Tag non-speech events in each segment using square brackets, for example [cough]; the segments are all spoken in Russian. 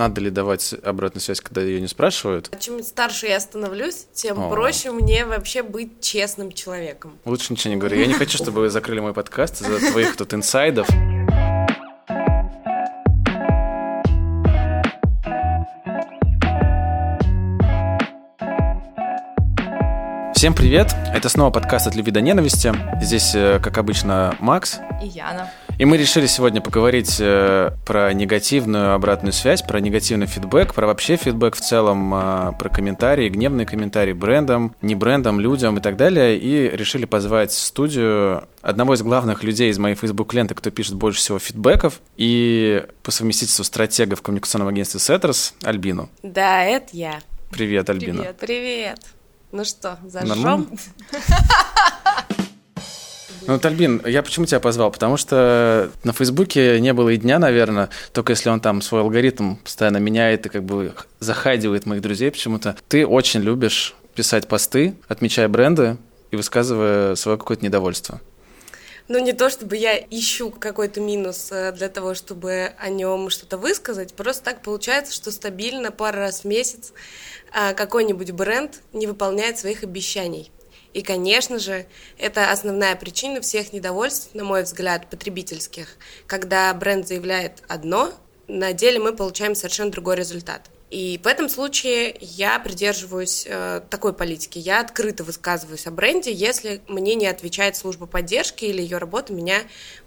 надо ли давать обратную связь, когда ее не спрашивают? Чем старше я становлюсь, тем О. проще мне вообще быть честным человеком. Лучше ничего не говори. Я не хочу, чтобы вы закрыли мой подкаст из-за твоих тут инсайдов. Всем привет! Это снова подкаст от любви до ненависти. Здесь, э, как обычно, Макс. И Яна. И мы решили сегодня поговорить э, про негативную обратную связь, про негативный фидбэк, про вообще фидбэк в целом, э, про комментарии, гневные комментарии брендам, не брендам, людям и так далее. И решили позвать в студию одного из главных людей из моей Facebook-ленты, кто пишет больше всего фидбэков, и по совместительству стратега в коммуникационном агентстве Setters, Альбину. Да, это я. Привет, Альбина. Привет. Привет. Ну что, зажжем? [laughs] Ну, вот, Альбин, я почему тебя позвал? Потому что на Фейсбуке не было и дня, наверное, только если он там свой алгоритм постоянно меняет и как бы захайдивает моих друзей почему-то. Ты очень любишь писать посты, отмечая бренды и высказывая свое какое-то недовольство. Ну, не то чтобы я ищу какой-то минус э, для того, чтобы о нем что-то высказать, просто так получается, что стабильно пару раз в месяц э, какой-нибудь бренд не выполняет своих обещаний. И, конечно же, это основная причина всех недовольств, на мой взгляд, потребительских. Когда бренд заявляет одно, на деле мы получаем совершенно другой результат. И в этом случае я придерживаюсь э, такой политики. Я открыто высказываюсь о бренде, если мне не отвечает служба поддержки или ее работа меня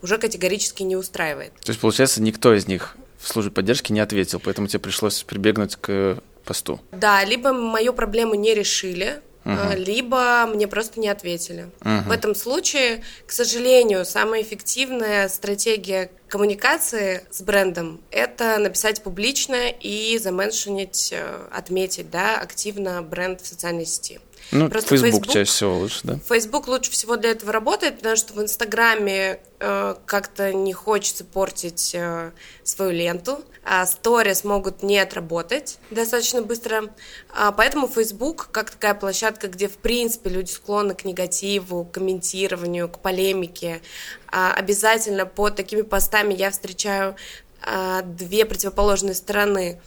уже категорически не устраивает. То есть, получается, никто из них в службе поддержки не ответил, поэтому тебе пришлось прибегнуть к посту. Да, либо мою проблему не решили, Мгм. либо мне просто не ответили. Мгм. В этом случае, к сожалению, самая эффективная стратегия коммуникации с брендом – это написать публично и заменшинить, э, отметить да, активно бренд в социальной сети. Ну, Просто Facebook, Facebook- чаще всего лучше, да? Facebook лучше всего для этого работает, потому что в Инстаграме э, как-то не хочется портить э, свою ленту, а сторис могут не отработать достаточно быстро, А поэтому Facebook как такая площадка, где в принципе люди склонны к негативу, к комментированию, к полемике, а обязательно под такими постами я встречаю а, две противоположные стороны.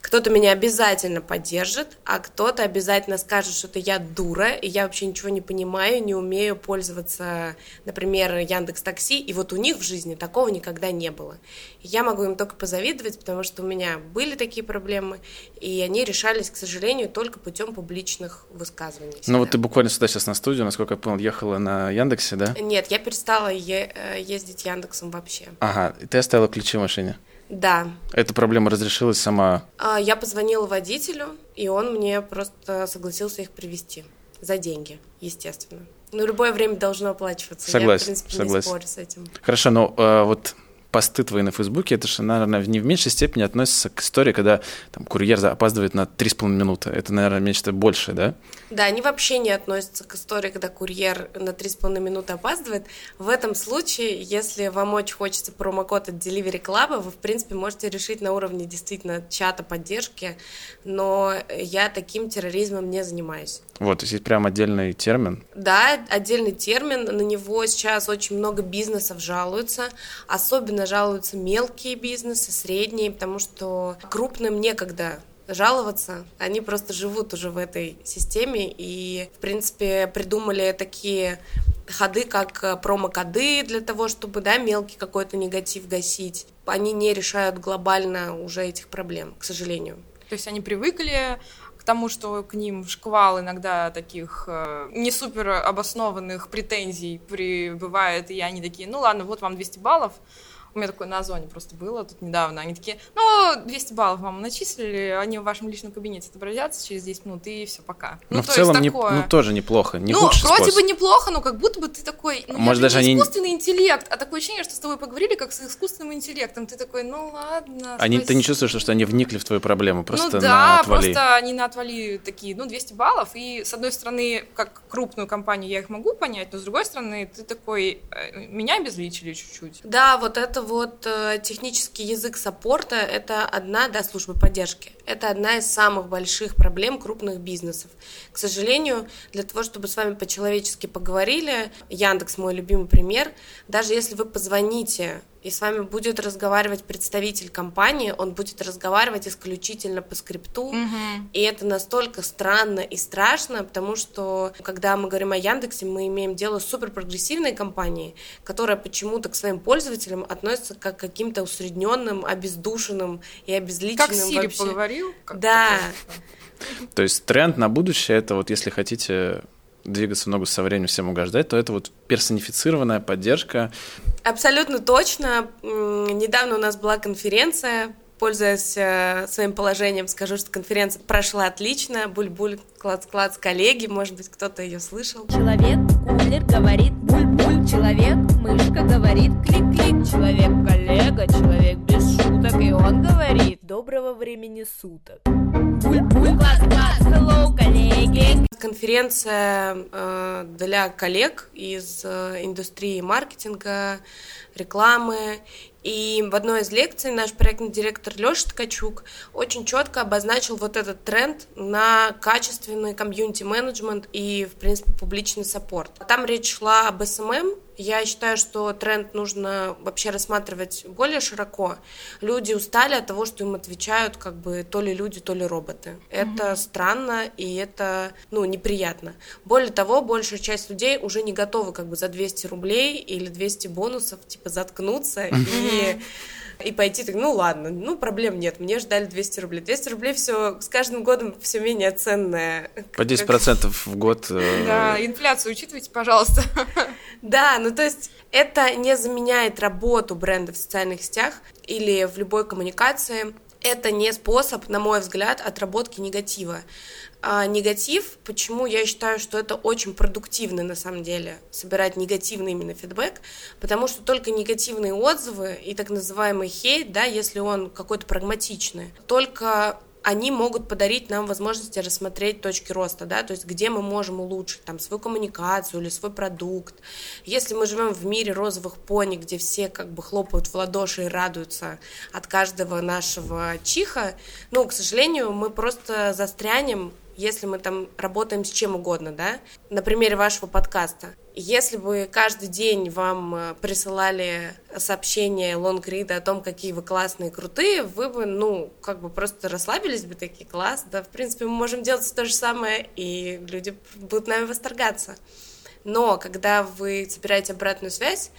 Кто-то меня обязательно поддержит, а кто-то обязательно скажет, что это я дура, и я вообще ничего не понимаю, не умею пользоваться, например, Яндекс Такси, и вот у них в жизни такого никогда не было. И я могу им только позавидовать, потому что у меня были такие проблемы, и они решались, к сожалению, только путем публичных высказываний. Ну, вот всегда. ты буквально сюда сейчас на студию, насколько я понял, ехала на Яндексе, да? Нет, я перестала е- э, ездить Яндексом вообще. Ага, и ты оставила ключи в машине. Да, Эта проблема разрешилась сама. А, Я позвонила водителю, и он мне просто согласился их привезти за деньги, естественно. Ну, любое время должно оплачиваться. Согласен, Я, в принципе, согласен. не спорю с этим. Хорошо, но э, вот посты твои на Фейсбуке, это же, наверное, не в меньшей степени относится к истории, когда там, курьер опаздывает на 3,5 минуты. Это, наверное, нечто большее, да? Да, они вообще не относятся к истории, когда курьер на 3,5 минуты опаздывает. В этом случае, если вам очень хочется промокод от Delivery Club, вы, в принципе, можете решить на уровне действительно чата поддержки, но я таким терроризмом не занимаюсь. Вот, то есть прям отдельный термин. Да, отдельный термин, на него сейчас очень много бизнесов жалуются, особенно жалуются мелкие бизнесы, средние, потому что крупным некогда жаловаться, они просто живут уже в этой системе и, в принципе, придумали такие ходы, как э, промокоды для того, чтобы, да, мелкий какой-то негатив гасить. Они не решают глобально уже этих проблем, к сожалению. То есть они привыкли к тому, что к ним шквал иногда таких э, не супер обоснованных претензий прибывает, и они такие, ну ладно, вот вам 200 баллов. У меня такое на Озоне просто было тут недавно. Они такие, ну, 200 баллов вам начислили, они в вашем личном кабинете отобразятся через 10 минут, и все, пока. Но ну, в то целом есть не, такое. ну, тоже неплохо. Не ну, вроде способ. бы неплохо, но как будто бы ты такой, ну, Может, даже не они- искусственный интеллект, а такое ощущение, что с тобой поговорили как с искусственным интеллектом. Ты такой, ну ладно. Они, ты не спасибо». чувствуешь, что они вникли в твою проблему, просто ну на да, отвали. просто они на отвали такие, ну, 200 баллов, и с одной стороны, как крупную компанию я их могу понять, но с другой стороны, ты такой, э, меня обезличили чуть-чуть. Да, вот это вот э, технический язык саппорта – это одна, да, служба поддержки. Это одна из самых больших проблем крупных бизнесов. К сожалению, для того, чтобы с вами по-человечески поговорили, Яндекс мой любимый пример, даже если вы позвоните и с вами будет разговаривать представитель компании, он будет разговаривать исключительно по скрипту, угу. и это настолько странно и страшно, потому что когда мы говорим о Яндексе, мы имеем дело с супер прогрессивной компанией, которая почему-то к своим пользователям относится как к каким-то усредненным, обездушенным и обезличенным. Как Сири вообще. поговорил? Как да. То есть тренд на будущее это вот если хотите двигаться много со временем, всем угождать, то это вот персонифицированная поддержка. Абсолютно точно. Недавно у нас была конференция, пользуясь э, своим положением, скажу, что конференция прошла отлично. Буль-буль, клац-клац, коллеги, может быть, кто-то ее слышал. Человек, кулер, говорит буль-буль. Человек, мышка, говорит клик-клик. Человек, коллега, человек без шуток, и он говорит времени суток. Конференция э, для коллег из э, индустрии маркетинга, рекламы. И в одной из лекций наш проектный директор Леша Ткачук очень четко обозначил вот этот тренд на качественный community-менеджмент и, в принципе, публичный support. Там речь шла об SMM, я считаю, что тренд нужно вообще рассматривать более широко. Люди устали от того, что им отвечают как бы то ли люди, то ли роботы. Это mm-hmm. странно и это, ну, неприятно. Более того, большая часть людей уже не готовы как бы за 200 рублей или 200 бонусов типа заткнуться [laughs] и и пойти, так, ну ладно, ну проблем нет, мне ждали 200 рублей. 200 рублей все с каждым годом все менее ценное. По 10% в год. Э, да, инфляцию учитывайте, пожалуйста. [laughs] Да, ну то есть это не заменяет работу бренда в социальных сетях или в любой коммуникации. Это не способ, на мой взгляд, отработки негатива. А негатив, почему я считаю, что это очень продуктивно на самом деле, собирать негативный именно фидбэк, потому что только негативные отзывы и так называемый хейт, да, если он какой-то прагматичный, только они могут подарить нам возможности рассмотреть точки роста, да, то есть где мы можем улучшить там свою коммуникацию или свой продукт. Если мы живем в мире розовых пони, где все как бы хлопают в ладоши и радуются от каждого нашего чиха, ну, к сожалению, мы просто застрянем если мы там работаем с чем угодно, да, на примере вашего подкаста. Если бы каждый день вам э, присылали сообщения лонгрида о том, какие вы классные, крутые, вы бы, ну, как бы просто расслабились бы такие, класс, да, в принципе, мы можем делать то же самое, и люди будут нами восторгаться. Но когда вы собираете обратную связь,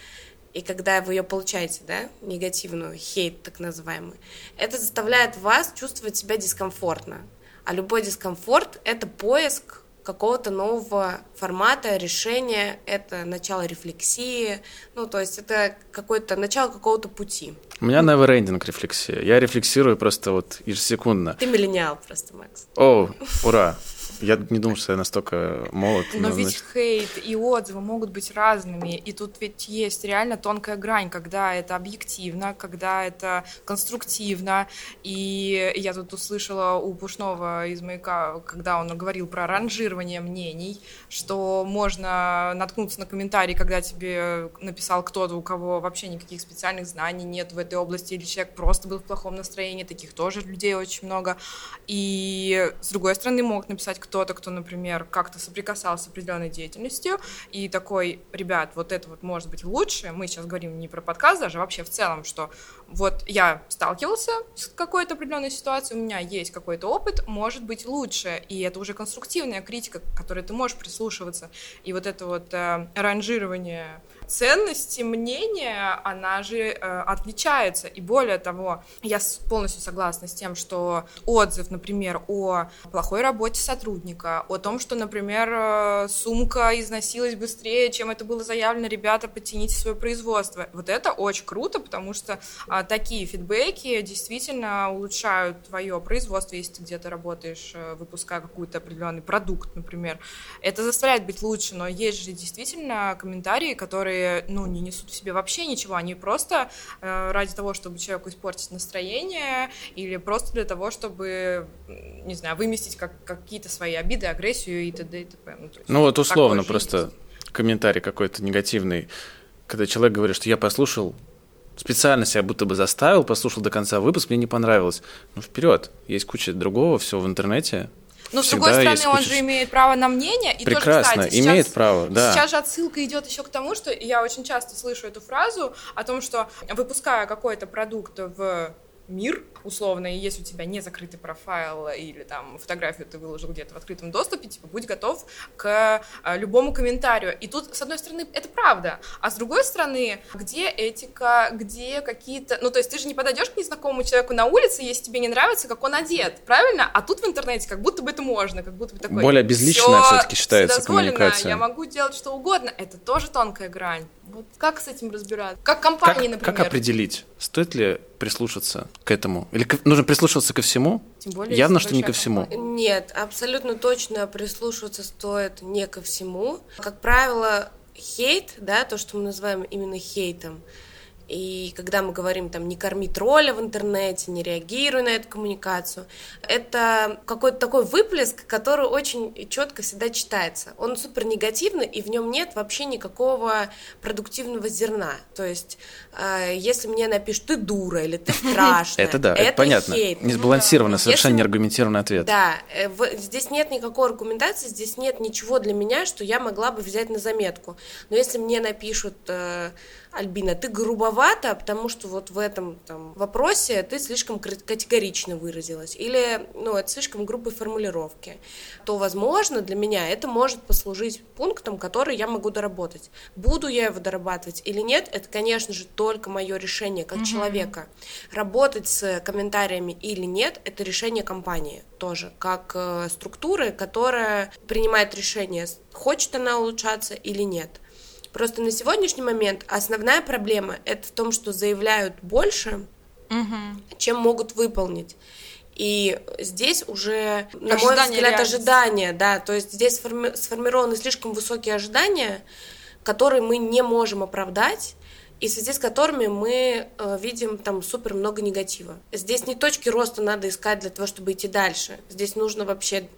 и когда вы ее получаете, да, негативную, хейт так называемый, это заставляет вас чувствовать себя дискомфортно. А любой дискомфорт — это поиск какого-то нового формата решения, это начало рефлексии, ну, то есть это какое-то начало какого-то пути. У меня never-ending рефлексия. Я рефлексирую просто вот ежесекундно. Ты миллениал просто, Макс. О, ура! Я не думаю, что я настолько молод. Но, но ведь значит... хейт и отзывы могут быть разными, и тут ведь есть реально тонкая грань, когда это объективно, когда это конструктивно. И я тут услышала у Пушного из «Маяка», когда он говорил про ранжирование мнений, что можно наткнуться на комментарий, когда тебе написал кто-то, у кого вообще никаких специальных знаний нет в этой области, или человек просто был в плохом настроении, таких тоже людей очень много. И с другой стороны могут написать кто-то, кто, например, как-то соприкасался с определенной деятельностью, и такой, ребят, вот это вот может быть лучше, мы сейчас говорим не про подкаст даже, а вообще в целом, что вот я сталкивался с какой-то определенной ситуацией, у меня есть какой-то опыт, может быть лучше, и это уже конструктивная критика, к которой ты можешь прислушиваться, и вот это вот э, ранжирование ценности мнения, она же э, отличается. И более того, я полностью согласна с тем, что отзыв, например, о плохой работе сотрудника, о том, что, например, э, сумка износилась быстрее, чем это было заявлено, ребята, подтяните свое производство. Вот это очень круто, потому что э, такие фидбэки действительно улучшают твое производство, если ты где-то работаешь, э, выпуская какой-то определенный продукт, например. Это заставляет быть лучше, но есть же действительно комментарии, которые которые, ну, не несут в себе вообще ничего, они просто э, ради того, чтобы человеку испортить настроение или просто для того, чтобы, не знаю, выместить как, какие-то свои обиды, агрессию и т.д. и т.п. Ну, ну вот условно просто есть. комментарий какой-то негативный, когда человек говорит, что я послушал специально себя будто бы заставил, послушал до конца выпуск, мне не понравилось. Ну, вперед, есть куча другого всего в интернете, Но с всегда другой стороны, есть он же имеет право на мнение. И Прекрасно, тоже, кстати, сейчас- имеет право, да. Сейчас же отсылка идет еще к тому, что я очень часто слышу эту фразу о том, что выпуская какой-то продукт в мир, условно, и если у тебя не закрытый профайл или там фотографию ты выложил где-то в открытом доступе, типа, будь готов к а, любому комментарию. И тут, с одной стороны, это правда, а с другой стороны, где этика, где какие-то... Ну, то есть ты же не подойдешь к незнакомому человеку на улице, если тебе не нравится, как он одет, правильно? А тут в интернете как будто бы это можно, как будто бы такой... Более безличная «Всё всё-таки считается коммуникация. Я могу делать что угодно. Это тоже тонкая грань. Вот как с этим разбираться? Как компании, Как, например. как определить, стоит ли прислушаться к этому? Или к- нужно прислушиваться ко всему? Тем более, Явно, что не ко всему. компания. Нет, абсолютно точно прислушиваться стоит не ко всему. Как правило, хейт, да, то, что мы называем именно хейтом, и когда мы говорим там не корми тролля в интернете, не реагируй на эту коммуникацию, это какой-то такой выплеск, который очень четко всегда читается. Он супер негативный, и в нем нет вообще никакого продуктивного зерна. То есть, э, если мне напишут ты дура или ты [laughs] страшная, Это да, это, понятно. хейт. Не сбалансированно, совершенно неаргументированный ответ. Да, э, здесь нет никакой аргументации, здесь нет ничего для меня, что я могла бы взять на заметку. Но если мне напишут, э, Альбина, ты грубовата, потому что вот в этом там, вопросе ты слишком категорично выразилась, или ну, это слишком грубые формулировки, то, возможно, для меня это может послужить пунктом, который я могу доработать. Буду я его дорабатывать или нет, это, конечно же, только мое решение как человека. Работать с комментариями или нет, это решение компании тоже, как э, структуры, которая принимает решение, хочет она улучшаться или нет. Просто на сегодняшний момент основная проблема это в том, что заявляют больше, чем могут выполнить. И здесь уже, на мой Ожидание взгляд, реальности. ожидания, да, то есть здесь сформи- сформированы слишком высокие ожидания, которые мы не можем оправдать, и в связи с которыми мы э, видим там супер много негатива. Здесь не точки роста надо искать для того, чтобы идти дальше. Здесь нужно вообще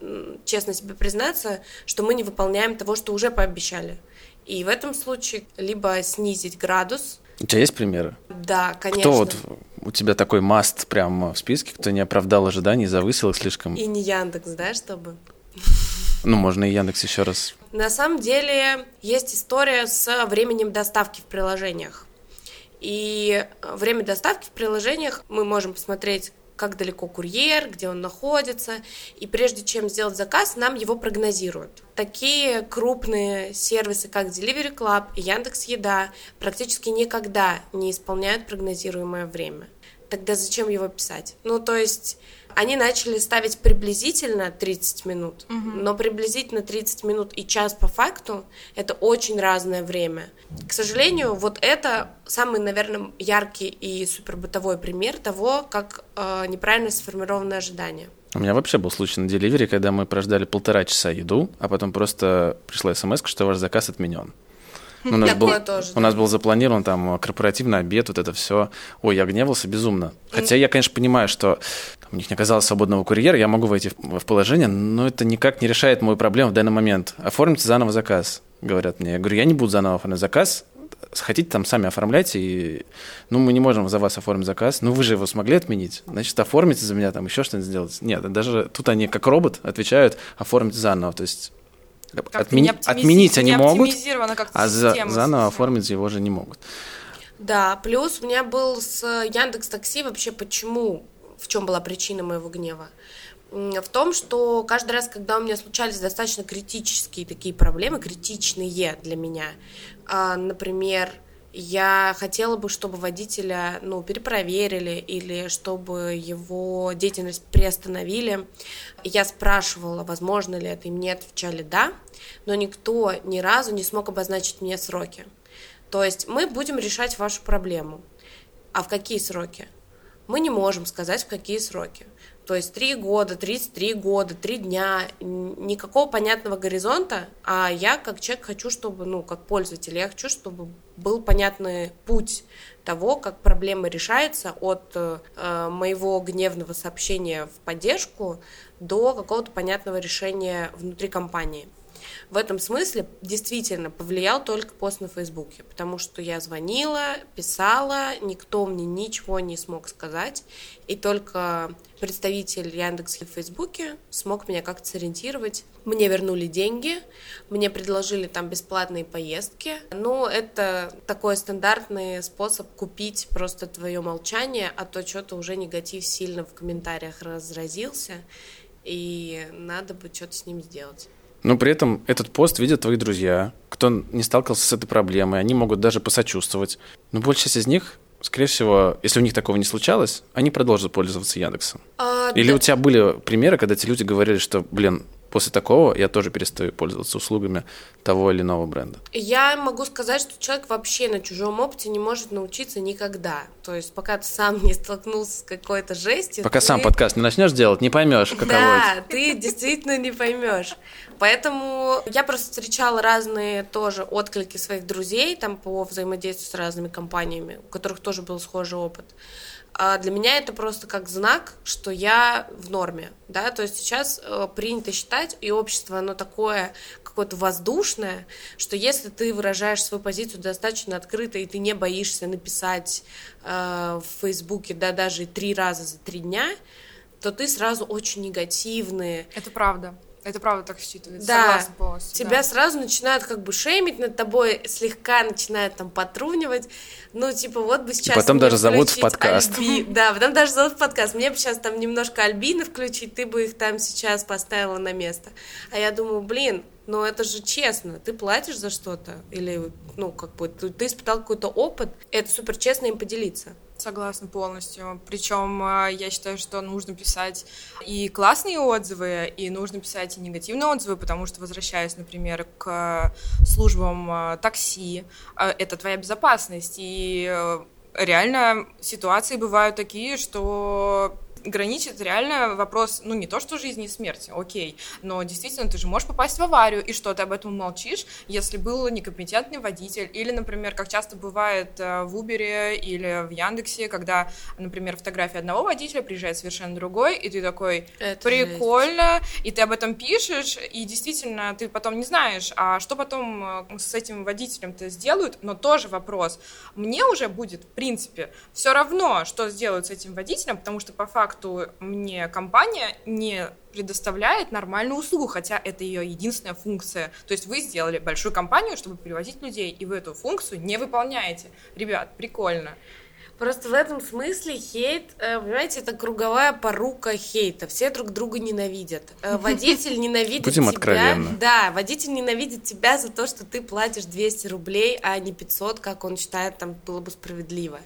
честно себе признаться, что мы не выполняем того, что уже пообещали. И в этом случае либо снизить градус, У тебя есть примеры? да, конечно. Кто вот у тебя такой маст прям в списке, кто не оправдал ожиданий, завысил их слишком? И не Яндекс, да, чтобы. Ну, можно и Яндекс еще раз. На самом деле есть история с временем доставки в приложениях. И время доставки в приложениях мы можем посмотреть, как далеко курьер, где он находится, и прежде чем сделать заказ, нам его прогнозируют. Такие крупные сервисы, как Delivery Club и Яндекс Еда, практически никогда не исполняют прогнозируемое время. Тогда зачем его писать? Ну, то есть они начали ставить приблизительно 30 минут, но приблизительно 30 минут и час по факту это очень разное время. К сожалению, вот это самый, наверное, яркий и супер бытовой пример того, как э, неправильно сформированы ожидания. У меня вообще был случай на деливере, когда мы прождали полтора часа еду, а потом просто пришла смс, что ваш заказ отменен. [laughs] Ну, У нас, был, тоже, у да. нас был запланирован там корпоративный обед, вот это все. Ой, я гневался безумно. Хотя я, конечно, понимаю, что у них не оказалось свободного курьера, я могу войти в, в положение, но это никак не решает мою проблему в данный момент. Оформите заново заказ, говорят мне. Я говорю, я не буду заново оформлять заказ, хотите, там сами оформляйте, и, ну, мы не можем за вас оформить заказ, ну, вы же его смогли отменить, значит, оформите за меня там еще что-нибудь сделать. Нет, даже тут они как робот отвечают, оформите заново, то есть отмени- отменить они могут, а за- заново оформить его же не могут. Да, плюс у меня был с Яндекс Такси вообще почему, в чем была причина моего гнева? В том, что каждый раз, когда у меня случались достаточно критические такие проблемы, критичные для меня, а, например, я хотела бы, чтобы водителя, ну, перепроверили или чтобы его деятельность приостановили. Я спрашивала, возможно ли это, и мне отвечали «да», но никто ни разу не смог обозначить мне сроки. То есть мы будем решать вашу проблему. А в какие сроки? Мы не можем сказать, в какие сроки. То есть три года, 33 года, три дня, н- никакого понятного горизонта, а я как человек хочу, чтобы, ну, как пользователь, я хочу, чтобы был понятный путь того, как проблема решается от э, моего гневного сообщения в поддержку до какого-то понятного решения внутри компании. В этом смысле действительно повлиял только пост на Фейсбуке, потому что я звонила, писала, никто мне ничего не смог сказать, и только представитель Яндекса в Фейсбуке смог меня как-то сориентировать. Мне вернули деньги, мне предложили там бесплатные поездки. Ну, это такой стандартный способ купить просто твое молчание, а то что-то уже негатив сильно в комментариях разразился, и надо бы что-то с ним сделать. Но при этом этот пост видят твои друзья, кто не сталкивался с этой проблемой, они могут даже посочувствовать. Но большая часть из них скорее всего, если у них такого не случалось, они продолжат пользоваться Яндексом. А, Или да. у тебя были примеры, когда эти люди говорили, что, блин, после такого я тоже перестаю пользоваться услугами того или иного бренда. Я могу сказать, что человек вообще на чужом опыте не может научиться никогда. То есть пока ты сам не столкнулся с какой-то жестью. Пока ты... сам подкаст не начнешь делать, не поймешь, каково Да, это. ты действительно не поймешь. Поэтому я просто встречала разные тоже отклики своих друзей там по взаимодействию с разными компаниями, у которых тоже был схожий опыт. А для меня это просто как знак, что я в норме, да, то есть сейчас э, принято считать, и общество, оно такое какое-то воздушное, что если ты выражаешь свою позицию достаточно открыто, и ты не боишься написать э, в Фейсбуке, да, даже три раза за три дня, то ты сразу очень негативный. Это правда. Это правда так считывается, да. согласна полностью. Тебя да. сразу начинают как бы шеймить над тобой, слегка начинают там потрунивать. Ну, типа, вот бы сейчас... И потом даже зовут в подкаст. Альби... [laughs] Да, потом даже зовут в подкаст. Мне бы сейчас там немножко Альбины включить, ты бы их там сейчас поставила на место. А я думаю, блин, ну это же честно, ты платишь за что-то, или, ну, как бы, ты, ты испытал какой-то опыт, это супер честно им поделиться. Согласна полностью. Причем э, я считаю, что нужно писать и классные отзывы, и нужно писать и негативные отзывы, потому что, возвращаясь, например, к службам э, такси, э, это твоя безопасность. И реально ситуации бывают такие, что граничит реально вопрос, ну, не то, что жизни и смерти, окей, но действительно ты же можешь попасть в аварию, и что, ты об этом молчишь, если был некомпетентный водитель, или, например, как часто бывает э, в Uber или в Яндексе, когда, например, фотография одного водителя приезжает совершенно другой, и ты такой, Это прикольно, жесть. и ты об этом пишешь, и действительно ты потом не знаешь, а что потом э, с этим водителем-то сделают, но тоже вопрос. Мне уже будет, в принципе, все равно, что сделают с этим водителем, потому что по факту факту мне компания не предоставляет нормальную услугу, хотя это ее единственная функция. То есть вы сделали большую компанию, чтобы перевозить людей, и вы эту функцию не выполняете. Ребят, прикольно. Просто в этом смысле хейт, э, понимаете, это круговая порука хейта. Все друг друга ненавидят. Э, [laughs] водитель ненавидит Будем тебя. откровенны. Да, водитель ненавидит тебя за то, что ты платишь 200 рублей, а не 500, как он считает, там было бы справедливо.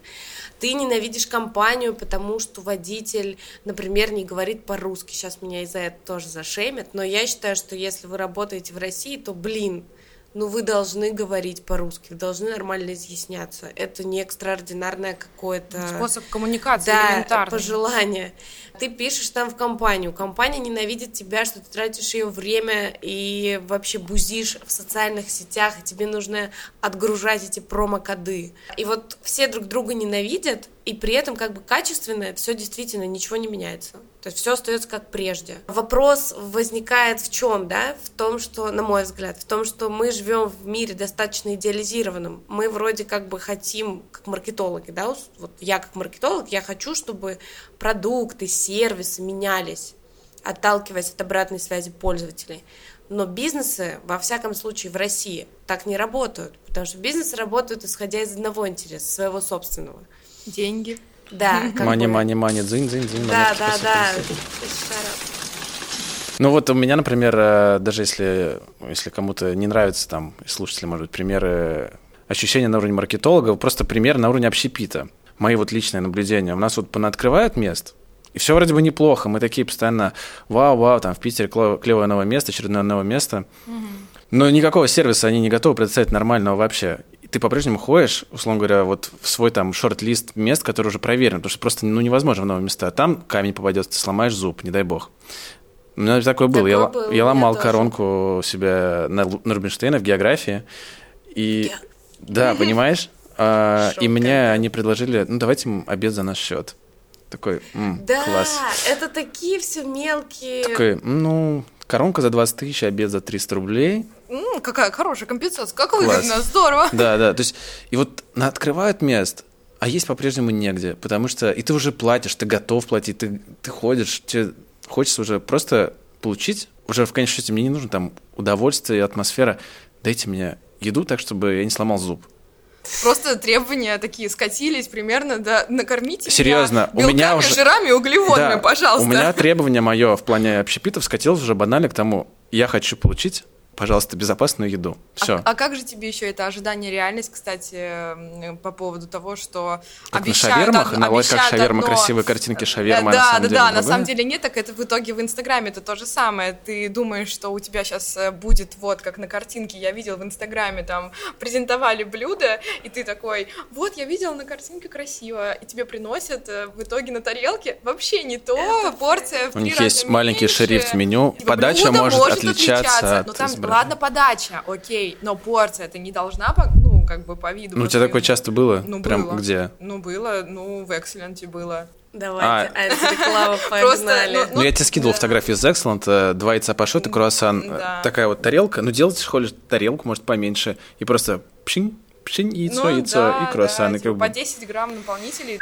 Ты ненавидишь компанию, потому что водитель, например, не говорит по-русски. Сейчас меня из-за этого тоже зашемят. Но я считаю, что если вы работаете в России, то, блин, ну вы должны говорить по-русски, вы должны нормально изъясняться. Это не экстраординарное какое-то... Способ коммуникации да, элементарный. пожелание. Ты пишешь там в компанию, компания ненавидит тебя, что ты тратишь ее время и вообще бузишь в социальных сетях, и тебе нужно отгружать эти промокоды. И вот все друг друга ненавидят, и при этом как бы качественное все действительно ничего не меняется. То есть все остается как прежде. Вопрос возникает в чем, да? В том, что, на мой взгляд, в том, что мы живем в мире достаточно идеализированном. Мы вроде как бы хотим, как маркетологи, да, вот я как маркетолог, я хочу, чтобы продукты, сервисы менялись, отталкиваясь от обратной связи пользователей. Но бизнесы, во всяком случае, в России так не работают, потому что бизнесы работают исходя из одного интереса, своего собственного – Деньги. Да. Мани, мани, мани, дзынь, дзынь, дзынь. Да, да, да. Ну вот у меня, например, э, даже если, если кому-то не нравится там, слушатели, может быть, примеры ощущения на уровне маркетолога, просто пример на уровне общепита. Мои вот личные наблюдения. У нас вот понаоткрывают мест, и все вроде бы неплохо. Мы такие постоянно, вау, вау, там в Питере клевое новое место, очередное новое место. Но никакого сервиса они не готовы предоставить нормального вообще ты по-прежнему ходишь, условно говоря, вот в свой там шорт-лист мест, которые уже проверены, потому что просто ну, невозможно в новые места. Там камень попадет, ты сломаешь зуб, не дай бог. У меня такое было. Такое я, было. я ломал я коронку себя на, на Рубинштейна в географии. И я... да, [laughs] понимаешь? А, и мне они предложили, ну давайте обед за наш счет. Такой, м, да, класс. это такие все мелкие. Такой, ну, коронка за 20 тысяч, обед за 300 рублей М, какая хорошая компенсация, как выгодно, здорово. [laughs] Да, да, то есть, и вот на- открывают мест, а есть по-прежнему негде, потому что и ты уже платишь, ты готов платить, ты, ты ходишь, тебе хочется уже просто получить, уже в конечном счете мне не нужно там удовольствие и атмосфера, дайте мне еду так, чтобы я не сломал зуб. Просто требования такие скатились примерно до накормите Серьезно, у меня меня белками, уже- жирами, углеводами, Да, пожалуйста. У меня требование мое в плане общепитов скатилось уже банально к тому, я хочу получить, пожалуйста, безопасную еду. Все. А, а как же тебе еще это ожидание реальность, кстати, по поводу того, что Как на обещают шавермах? од- На- ой, как шаверма, одно. красивые картинки шаверма, а да, на да, деле да, на самом деле нет, так это в итоге в Инстаграме это то же самое. Ты думаешь, что у тебя сейчас будет вот как на картинке, я видел в Инстаграме, там презентовали блюдо, и ты такой, вот я видел на картинке красиво, и тебе приносят э, в итоге на тарелке вообще не то, порция в У них есть маленький меньше. шрифт в меню, Типа, подача блюдо может отличаться от Ну изображения. ладно, подача, окей, но порция это не должна, по- ну, как бы по виду. Ну, у по тебя такое часто было? Ну, Прям было. где? Ну, было, ну, в Экселенте было. Давайте, А. а, это реклама, Просто, погнали. ну, Ну, я тебе скидывал да. фотографии из Excellent, э, два яйца пашот и круассан. Да. Такая вот тарелка. Ну, делайте в холле тарелку, может, поменьше. И просто пшинь, пшинь, яйцо, Ну, яйцо да, и круассан. да, и типа как по бы- 10 грамм наполнителей.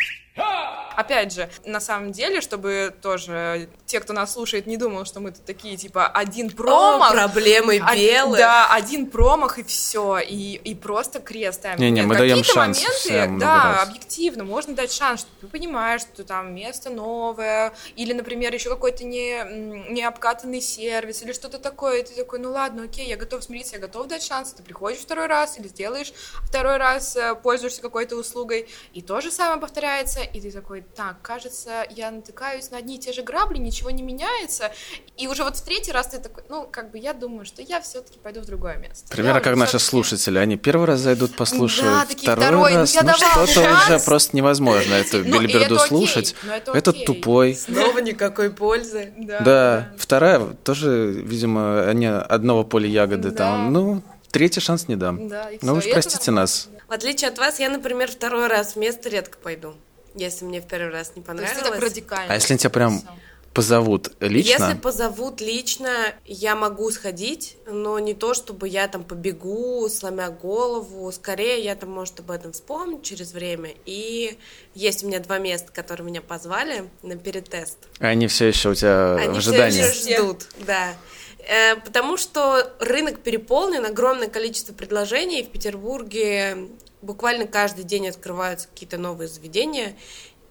Опять же, на самом деле, чтобы тоже те, кто нас слушает, не думал, что мы тут такие, типа, один О, промах. проблемы Од- белых. Да, один промах и все, и, и просто крест ставим. Не-не, Нет, мы даем какие-то шанс моменты, да, раз. объективно, можно дать шанс, что ты понимаешь, что там место новое, или, например, еще какой-то не, не обкатанный сервис, или что-то такое, и ты такой, ну ладно, окей, я готов смириться, я готов дать шанс, ты приходишь второй раз, или сделаешь второй раз, э, пользуешься какой-то услугой, и то же самое повторяется, и ты такой, так, кажется, я натыкаюсь на одни и те же грабли, ничего не меняется, и уже вот в третий раз ты такой, ну, как бы я думаю, что я все-таки пойду в другое место. Примерно Я как наши слушатели. Они первый раз зайдут, послушают, Да, такие, второй, второй, ну, раз. Ну, давала что-то уже просто невозможно эту Ну, это слушать. но это Этот тупой. Снова никакой пользы. Да, Да, вторая тоже, видимо, они одного поля ягоды Да. там. Ну, третий шанс не дам. Да, Ну уж простите нас. В отличие от вас, я, например, второй раз в место редко пойду, если мне в первый раз не То есть понравилось. так радикально. А если они тебя прям Всё. позовут лично, Если позовут лично, я могу сходить, но не то, чтобы я там побегу, сломя голову. Скорее, я там, может, об этом вспомню через время. И есть у меня два места, которые меня позвали на перетест. они все еще у тебя Они в все ожидании. еще ждут, да. Э, Потому что рынок переполнен, огромное количество предложений. В Петербурге буквально каждый день открываются какие-то новые заведения.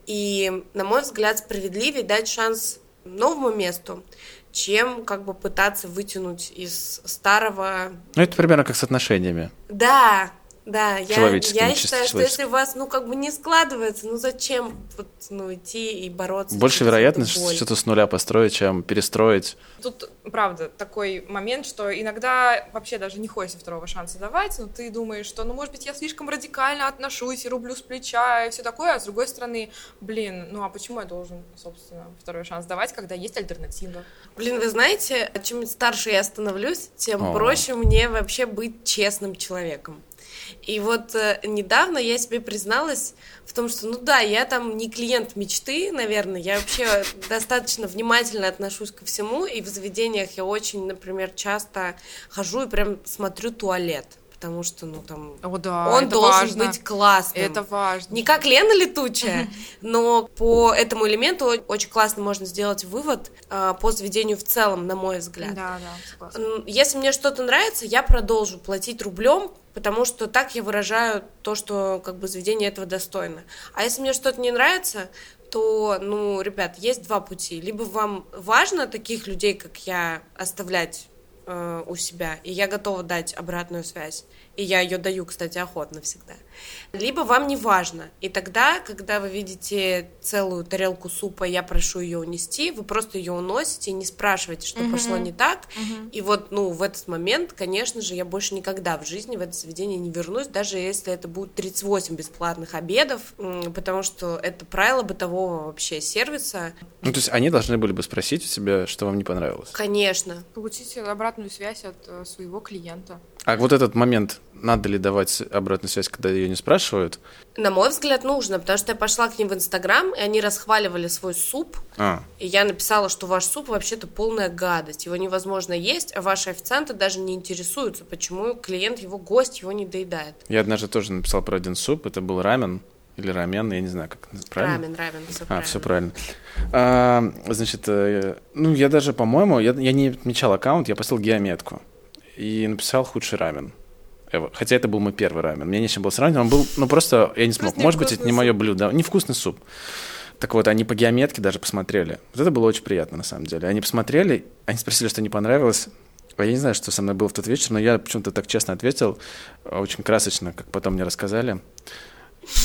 И, на мой взгляд, справедливее дать шанс новому месту, чем как бы пытаться вытянуть из старого Ну, это примерно как с отношениями. да, да, я, я считаю, что если у вас, ну, как бы не складывается, ну, зачем вот, ну, идти и бороться? Больше вероятность боль? что-то с нуля построить, чем перестроить. Тут, правда, такой момент, что иногда вообще даже не хочется второго шанса давать, но ты думаешь, что, ну, может быть, я слишком радикально отношусь и рублю с плеча и все такое, а с другой стороны, блин, ну, а почему я должен, собственно, второй шанс давать, когда есть альтернатива? Блин, вы знаете, чем старше я становлюсь, тем О. проще мне вообще быть честным человеком. И вот э, недавно я себе призналась в том, что, ну да, я там не клиент мечты, наверное, я вообще [laughs] достаточно внимательно отношусь ко всему, и в заведениях я очень, например, часто хожу и прям смотрю туалет, потому что, ну там, О, да, он должен важно. быть классным. Это важно. Не как Лена летучая, [laughs] но по этому элементу очень классно можно сделать вывод а, по заведению в целом, на мой взгляд. Да, да, согласна. Если мне что-то нравится, я продолжу платить рублем, потому что так я выражаю то, что как бы заведение этого достойно. А если мне что-то не нравится, то, ну, ребят, есть два пути. Либо вам важно таких людей, как я, оставлять э, у себя, и я готова дать обратную связь, и я ее даю, кстати, охотно всегда. Либо вам не важно, и тогда, когда вы видите целую тарелку супа, я прошу ее унести, вы просто ее уносите и не спрашиваете, что пошло не так, и вот, ну, в этот момент, конечно же, я больше никогда в жизни в это заведение не вернусь, даже если это будет 38 бесплатных обедов, потому что это правило бытового вообще сервиса. Ну, то есть они должны были бы спросить у тебя, что вам не понравилось. Конечно. Получить обратную связь от э, своего клиента. А вот этот момент, надо ли давать обратную связь, когда ее не спрашивают? На мой взгляд, нужно, потому что я пошла к ним в Инстаграм, и они расхваливали свой суп, А, и я написала, что ваш суп вообще-то полная гадость, его невозможно есть, а ваши официанты даже не интересуются, почему клиент, его гость его не доедает. я однажды тоже написал про один суп, это был рамен или рамен, я не знаю, как правильно. Рамен, рамен, все А, правильно. все правильно. А, значит, э, ну, я даже, по-моему, я, я не отмечал аккаунт, я поставил геометку и написал худший рамен. Ever. Хотя это был мой первый рамен. Мне нечем было сравнить, он был, ну, просто, я не смог. Просто Может быть, это не мое блюдо. Невкусный суп. Так вот, они по геометке даже посмотрели. Вот это было очень приятно, на самом деле. Они посмотрели, они спросили, что не понравилось. Я не знаю, что со мной было в тот вечер, но я почему-то так честно ответил, очень красочно, как потом мне рассказали.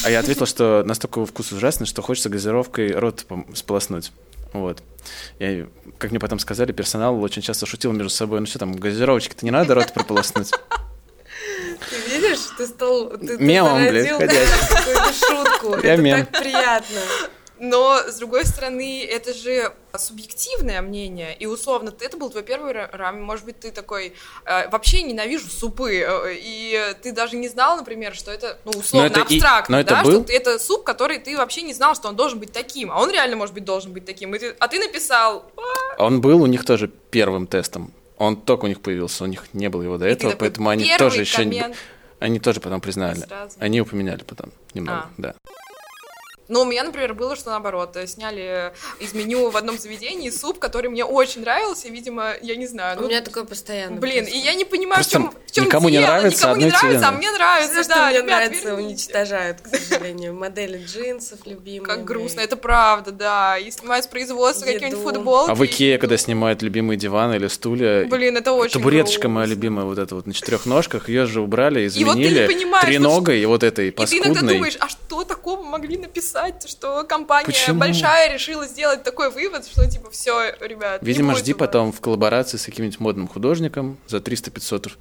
А я ответил, что настолько вкус ужасный, что хочется газировкой рот сполоснуть. Вот. Я, как мне потом сказали, персонал очень часто шутил между собой, ну что там, газировочки-то не надо рот прополоснуть. Ты ты стал... Ты, ты Мемом, блядь, ходячим. [laughs] да, какую-то шутку. Я Это мем. так приятно. Но, с другой стороны, это же субъективное мнение, и условно, ты- это был твой первый ра- рамен, может быть, ты такой, э, вообще ненавижу супы, э, и ты даже не знал, например, что это, ну, условно, это и- абстрактно, но это да, был- что это суп, который ты вообще не знал, что он должен быть таким, а он реально, может быть, должен быть таким, И ты- а ты написал, «А, Он был у них тоже первым тестом. Он только у них появился, у них не было его до ты этого, такой, поэтому они тоже еще коммент. Они тоже потом признали. Сразу. Они упоминали потом немного, А. да. Ну, у меня, например, было, что наоборот, э, сняли из меню в одном заведении суп, который мне очень нравился, и, видимо, я не знаю, У ну, меня такое постоянно. Блин, и я не понимаю, в Просто чем, в чем никому не дело. нравится, никому не одной тебе нравится, а нравится. мне нравится, Все, что да, мне ребят, нравится, верните. уничтожают, к сожалению. Модели джинсов любимые. Как грустно, это правда, да. И снимают с производства какие-нибудь футболки. А в Икее, когда снимают любимые диваны или стулья, Блин, это очень табуреточка моя любимая, вот эта вот на четырех ножках, ее же убрали, И вот ты не изменили понимаешь, треногой и вот этой И ты иногда паскудной. думаешь, а что такого могли написать, что компания Почему? большая решила сделать такой вывод, что типа все, ребят, Видимо, жди вас». потом в коллаборации с каким-нибудь модным художником за 300-500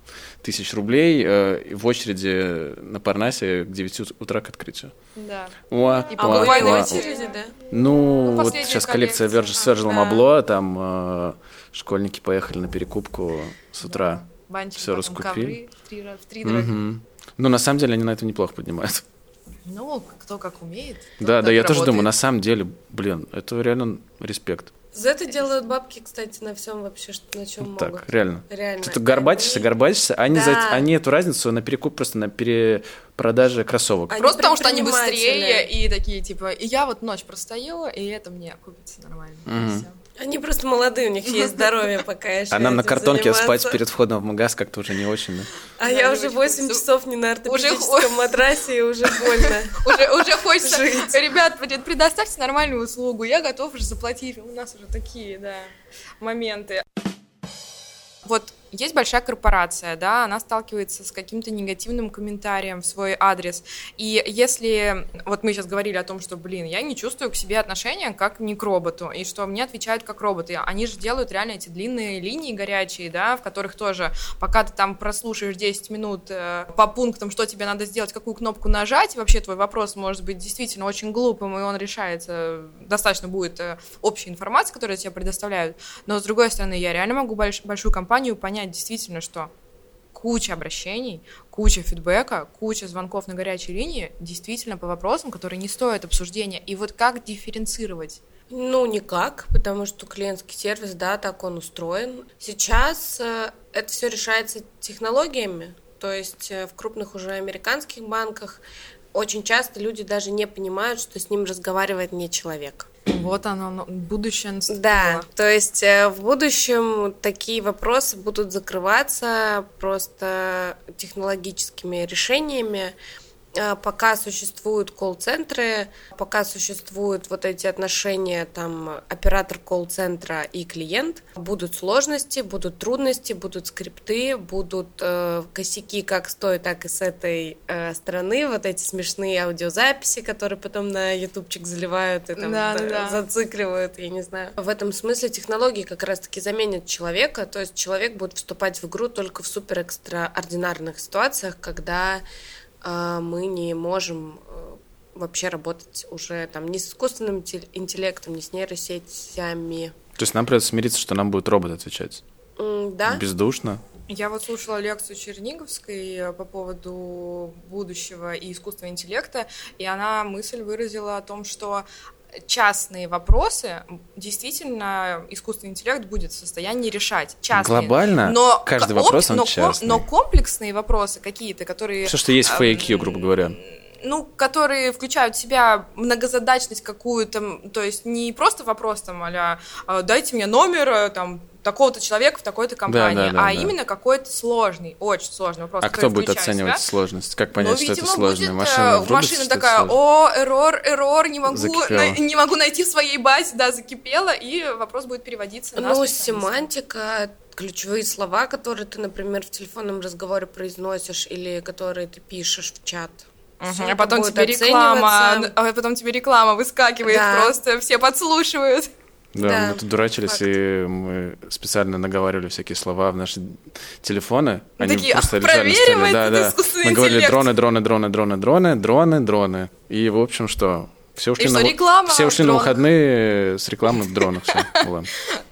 тысяч рублей э, в очереди на Парнасе к 9 утра к открытию. Да. Уа, И уа, очереди, да? Ну, Ну, вот сейчас коллекция. Virgil Virgil Да. Abloh, там э, школьники поехали на перекупку с утра. Всё потом раскупили. ковры три, три. Мгм. Ну, на самом деле, они на это неплохо поднимают. Ну, кто как умеет. Да, да, я тоже думаю, на самом деле, блин, это реально респект. За это делают бабки, кстати, на всем вообще, что на чем Вот могут. так, реально. Реально. Ты тут горбатишься, Они- горбатишься, а они, за, Да. они эту разницу на перекуп просто на перепродаже кроссовок. Они Просто потому что они быстрее и такие, типа, и я вот ночь простояла, и это мне купится нормально. И Мгм. Они просто молодые, у них есть здоровье пока еще. А нам на картонке заниматься. спать перед входом в магаз как-то уже не очень. да? А Да, я уже очень 8 хочется. часов не на Уже ортопедическом матрасе, и уже больно. [laughs] Уже, уже хочется, Жить. ребят, пред- предоставьте нормальную услугу, я готов уже заплатить, у нас уже такие, да, моменты. Вот есть большая корпорация, да, она сталкивается с каким-то негативным комментарием в свой адрес. И если, вот мы сейчас говорили о том, что, блин, я не чувствую к себе отношения как не к роботу, и что мне отвечают как роботы. Они же делают реально эти длинные линии горячие, да, в которых тоже, пока ты там прослушаешь 10 минут э, по пунктам, что тебе надо сделать, какую кнопку нажать, вообще твой вопрос может быть действительно очень глупым, и он решается, достаточно будет э, общей информации, которую тебе предоставляют. Но, с другой стороны, я реально могу больш- большую компанию понять действительно, что куча обращений, куча фидбэка, куча звонков на горячей линии действительно по вопросам, которые не стоят обсуждения. И вот как дифференцировать? Ну, никак, потому что клиентский сервис, да, так он устроен. Сейчас э, это все решается технологиями, то есть э, в крупных уже американских банках очень часто люди даже не понимают, что с ним разговаривает не человек. Вот оно, будущее наступило. Да, то есть э, в будущем такие вопросы будут закрываться просто технологическими решениями. Э, Пока существуют колл-центры, пока существуют вот эти отношения там оператор колл-центра и клиент, будут сложности, будут трудности, будут скрипты, будут э, косяки как с той, так и с этой э, стороны, вот эти смешные аудиозаписи, которые потом на ютубчик заливают и там Да, да, да, да. зацикливают, я не знаю. В этом смысле технологии как раз-таки заменят человека, то есть человек будет вступать в игру только в супер экстраординарных ситуациях, когда э, мы не можем э, вообще работать уже там ни с искусственным интел- интеллектом, ни с нейросетями. То есть нам придется смириться, что нам будет робот отвечать. Да, Бездушно. Я вот слушала лекцию Черниговской по поводу будущего и искусственного интеллекта, и она мысль выразила о том, что частные вопросы действительно искусственный интеллект будет в состоянии решать. Частные. Глобально но каждый вопрос, он но, частный. но комплексные вопросы какие-то, которые... Все, что есть в FAQ, грубо говоря. Ну, которые включают в себя многозадачность какую-то, то есть не просто вопрос там, а дайте мне номер, э, там, такого-то человека в такой-то компании, Да, да, да, а да. именно какой-то сложный, очень сложный вопрос. А кто будет оценивать себя- сложность? Как ну, понять, что видимо, это сложно? будет, Машина э, врубится, машина что такая, о, эррор, эррор, не могу, на- не могу найти в своей базе, да, закипела, и вопрос будет переводиться на Ну, семантика, ключевые слова, которые ты, например, в телефонном разговоре произносишь или которые ты пишешь в чат. Всё А потом тебе реклама, а потом тебе реклама выскакивает Да. просто, все подслушивают. Да, Да, мы тут дурачились, факт. и мы специально наговаривали всякие слова в наши телефоны. Они Такие, просто «А, лежали проверим. Да, да. Мы говорили дроны, дроны, дроны, дроны, дроны, дроны, дроны. И, в общем, что? Все ушли, И на, что, реклама все ушли на выходные с рекламой в дронах. [laughs]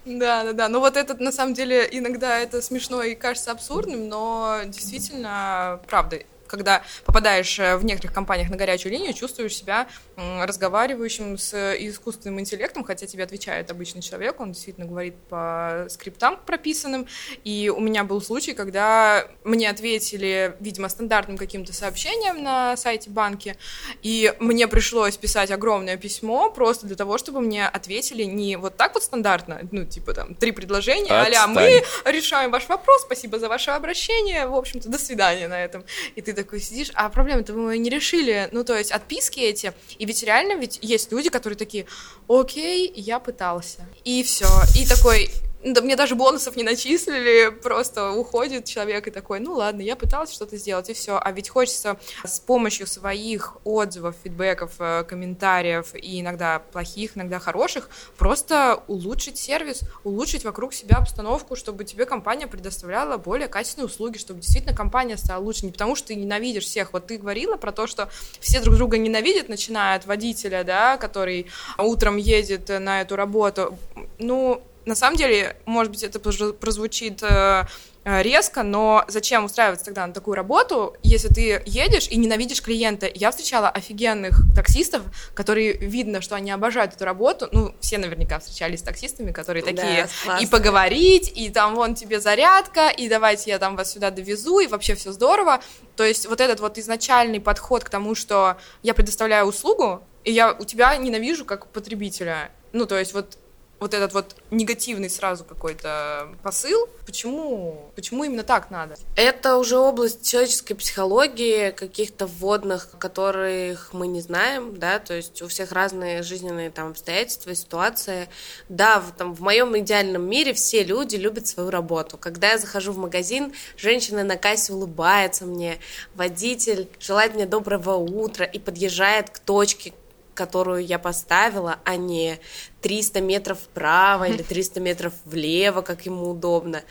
Да, да, да. Ну вот этот, на самом деле, иногда это смешно и кажется абсурдным, но действительно, правда, когда попадаешь э, в некоторых компаниях на горячую линию, чувствуешь себя разговаривающим с искусственным интеллектом, хотя тебе отвечает обычный человек, он действительно говорит по скриптам прописанным. И у меня был случай, когда мне ответили, видимо, стандартным каким-то сообщением на сайте банки, и мне пришлось писать огромное письмо просто для того, чтобы мне ответили не вот так вот стандартно, ну, типа там три предложения, а мы решаем ваш вопрос, спасибо за ваше обращение, в общем-то, до свидания на этом. И ты такой сидишь, а проблемы-то мы не решили. Ну, то есть отписки эти. И ведь реально ведь есть люди, которые такие, окей, я пытался. И все. И такой, да мне даже бонусов не начислили, просто уходит человек и такой, ну ладно, я пытался что-то сделать, и все. А ведь хочется с помощью своих отзывов, фидбэков, э, комментариев, и иногда плохих, иногда хороших, просто улучшить сервис, улучшить вокруг себя обстановку, чтобы тебе компания предоставляла более качественные услуги, чтобы действительно компания стала лучше. Не потому, что ты ненавидишь всех. Вот ты говорила про то, что все друг друга ненавидят, начиная от водителя, да, который утром едет на эту работу. Ну, на самом деле, может быть, это прозвучит э, э, резко, но зачем устраиваться тогда на такую работу, если ты едешь и ненавидишь клиента? Я встречала офигенных таксистов, которые видно, что они обожают эту работу. Ну, все наверняка встречались с таксистами, которые Да, такие классно. и поговорить, и там вон тебе зарядка, и давайте я там вас сюда довезу, и вообще все здорово. То есть вот этот вот изначальный подход к тому, что я предоставляю услугу, и я у тебя ненавижу как потребителя. Ну, то есть вот вот этот вот негативный сразу какой-то посыл. Почему? Почему именно так надо? Это уже область человеческой психологии, каких-то вводных, которых мы не знаем, да, то есть у всех разные жизненные там обстоятельства ситуации. Да, в, там, в моем идеальном мире все люди любят свою работу. Когда я захожу в магазин, женщина на кассе улыбается мне, водитель желает мне доброго утра и подъезжает к точке, которую я поставила, а не 300 метров вправо или 300 метров влево, как ему удобно.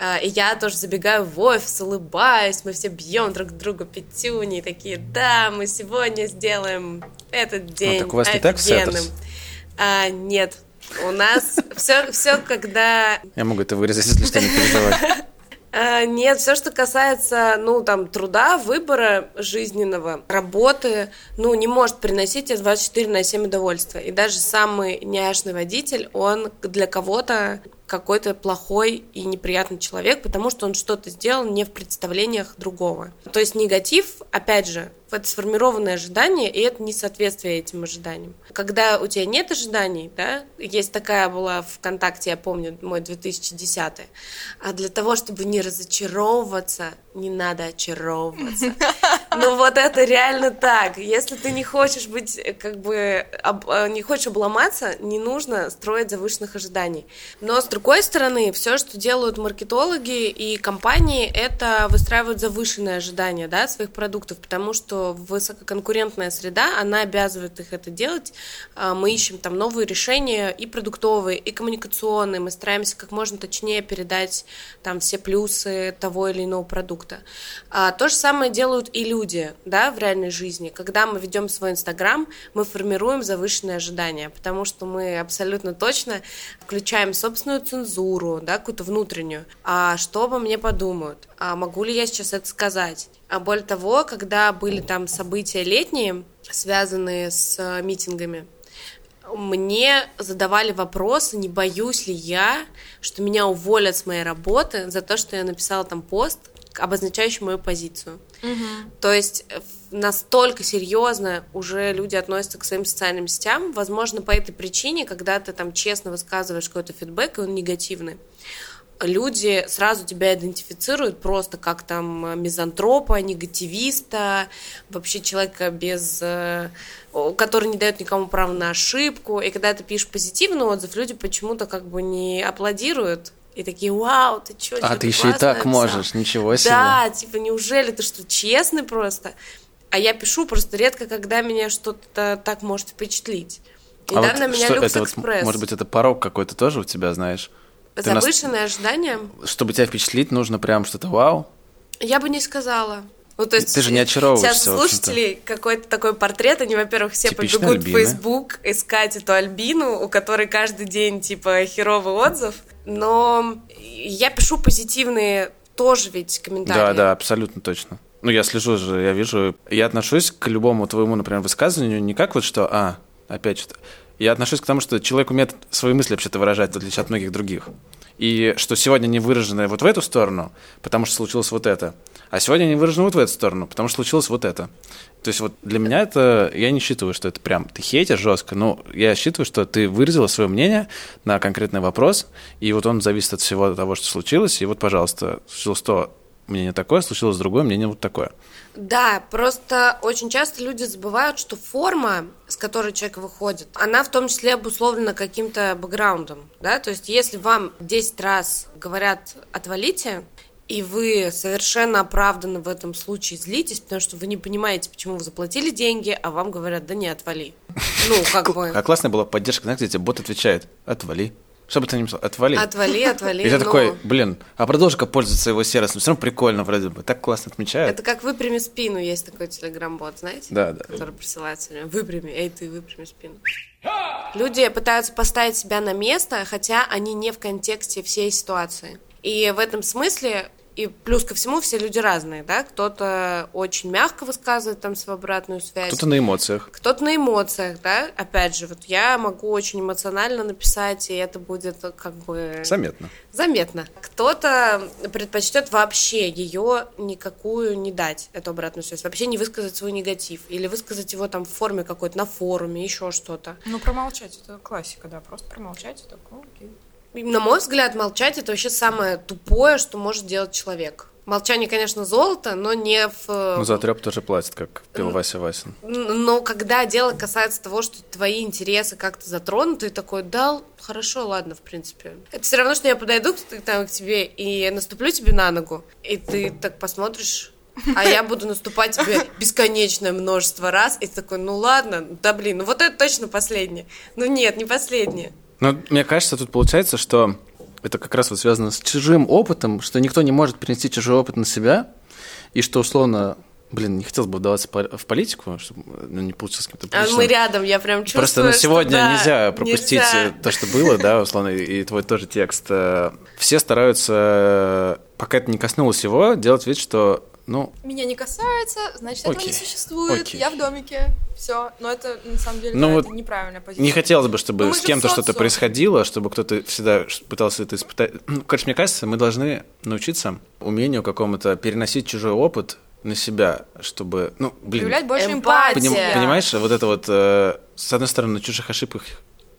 А, И я тоже забегаю в офис, улыбаюсь, мы все бьем друг другу пятюни, такие, да, мы сегодня сделаем этот день так у вас не так офигенным». А, нет, у нас все, все, когда Я могу это вырезать, если что, не переживать. [laughs] а, Нет, все, что касается, ну, там, труда, выбора жизненного, работы, ну, не может приносить тебе 24 на 7 удовольствия. И даже самый няшный водитель, он для кого-то какой-то плохой и неприятный человек, потому что он что-то сделал не в представлениях другого. То есть негатив, опять же, это сформированное ожидание, и это несоответствие этим ожиданиям. Когда у тебя нет ожиданий, да, есть такая была ВКонтакте, я помню, мой 2010 а для того, чтобы не разочаровываться, не надо очаровываться. [laughs] Ну вот это реально так. Если ты не хочешь быть, как бы, об- э, не хочешь обломаться, не нужно строить завышенных ожиданий. Но с другой стороны, все, что делают маркетологи и компании, это выстраивают завышенные ожидания, да, своих продуктов, потому что высококонкурентная среда, она обязывает их это делать. А, Мы ищем там новые решения и продуктовые, и коммуникационные. Мы стараемся как можно точнее передать там все плюсы того или иного продукта. А, То же самое делают и люди. люди, да, в реальной жизни, когда мы ведем свой Инстаграм, мы формируем завышенные ожидания, потому что мы абсолютно точно включаем собственную цензуру, да, какую-то внутреннюю. А что обо мне подумают? А могу ли я сейчас это сказать? А более того, когда были там события летние, связанные с э, митингами, мне задавали вопросы, не боюсь ли я, что меня уволят с моей работы за то, что я написала там пост, обозначающий мою позицию. Мгм. То есть э, настолько серьезно уже люди относятся к своим социальным сетям, возможно, по этой причине, когда ты там честно высказываешь какой-то фидбэк, и он негативный, люди сразу тебя идентифицируют просто как там э, мизантропа, негативиста, вообще человека без... э, который не дает никому права на ошибку. И когда ты пишешь позитивный отзыв, люди почему-то как бы не аплодируют. И такие, вау, ты чё, А ты еще и так написал». можешь, ничего себе. Да, типа, неужели ты что, честный просто? А я пишу просто редко, когда меня что-то так может впечатлить. А Недавно вот меня что Люкс это вот, может быть, это порог какой-то тоже у тебя, знаешь? ты нас- ожидания? Чтобы тебя впечатлить, нужно прям что-то вау. Я бы не сказала. Ну, то есть Ты же не очаровываешься, Сейчас слушателей какой-то такой портрет, они, во-первых, все Типичная побегут Альбина. в Facebook искать эту Альбину, у которой каждый день, типа, херовый отзыв. Но я пишу позитивные тоже ведь комментарии. Да, да, абсолютно точно. Ну, я слежу же, я вижу. Я отношусь к любому твоему, например, высказыванию не как вот что, а, опять что-то. Я отношусь к тому, что человек умеет свои мысли вообще-то выражать, в отличие от многих других. И что сегодня не выражено вот в эту сторону, потому что случилось вот это. А сегодня не выражено вот в эту сторону, потому что случилось вот это. То есть вот для меня это, я не считаю, что это прям ты хейтишь жестко, но я считаю, что ты выразила свое мнение на конкретный вопрос, и вот он зависит от всего того, что случилось, и вот, пожалуйста, случилось то, мнение такое, случилось другое, мнение вот такое. Да, просто очень часто люди забывают, что форма, с которой человек выходит, она в том числе обусловлена каким-то бэкграундом, да, то есть если вам 10 раз говорят «отвалите», и вы совершенно оправданно в этом случае злитесь, потому что вы не понимаете, почему вы заплатили деньги, а вам говорят «да не, отвали». Ну, [laughs] как бы А классная была поддержка, знаете, где тебе бот отвечает «отвали». Что бы ты ни писал, «отвали». «отвали, отвали». [laughs] И ты ну, такой, блин, а продолжи-ка пользоваться его сервисом, все равно прикольно вроде бы, так классно отмечают. Это как «выпрями спину» есть такой телеграм-бот, знаете? Да, да. Который присылает все время «выпрями, эй, ты выпрями спину». Люди пытаются поставить себя на место, хотя они не в контексте всей ситуации. И в этом смысле, и плюс ко всему, все люди разные, да? Кто-то очень мягко высказывает там свою обратную связь. Кто-то на эмоциях. Кто-то на эмоциях, да? Опять же, вот я могу очень эмоционально написать, и это будет как бы... Заметно. Заметно. Кто-то предпочтет вообще ее никакую не дать, эту обратную связь, вообще не высказать свой негатив, или высказать его там в форме какой-то, на форуме, еще что-то. Ну, промолчать, это классика, да, просто промолчать, и так, ну, окей. На мой взгляд, молчать это вообще самое тупое, что может делать человек. Молчание, конечно, золото, но не в... Ну, за треп тоже платят, как пел Вася Васин. Но когда дело касается того, что твои интересы как-то затронуты, ты такой, да, хорошо, ладно, в принципе. Это все равно, что я подойду к, там, к тебе и наступлю тебе на ногу, и ты так посмотришь, а я буду наступать тебе бесконечное множество раз, и ты такой, ну ладно, да блин, ну вот это точно последнее. Ну нет, не последнее. Ну, мне кажется, тут получается, что это как раз вот связано с чужим опытом, что никто не может перенести чужой опыт на себя, и что условно, блин, не хотелось бы вдаваться в политику, чтобы ну, не получилось каким-то А мы рядом, я прям чувствую, Просто на что сегодня да, нельзя пропустить нельзя. э, то, что было, да, условно, и твой тоже текст. Э, Все стараются, э, пока это не коснулось его, делать вид, что, ну, Меня не касается, значит, этого Окей. не существует. Окей. Я в домике. Все. Но это на самом деле Ну да, вот это неправильная позиция. не хотелось бы, чтобы Ну, мы с кем-то что-то происходило, чтобы кто-то всегда пытался это испытать. Ну, Короче, мне кажется, мы должны научиться умению какому-то переносить чужой опыт на себя, чтобы, ну, блин, Проявлять больше эмпатии. Поним- понимаешь, вот это вот, э, с одной стороны, на чужих ошибках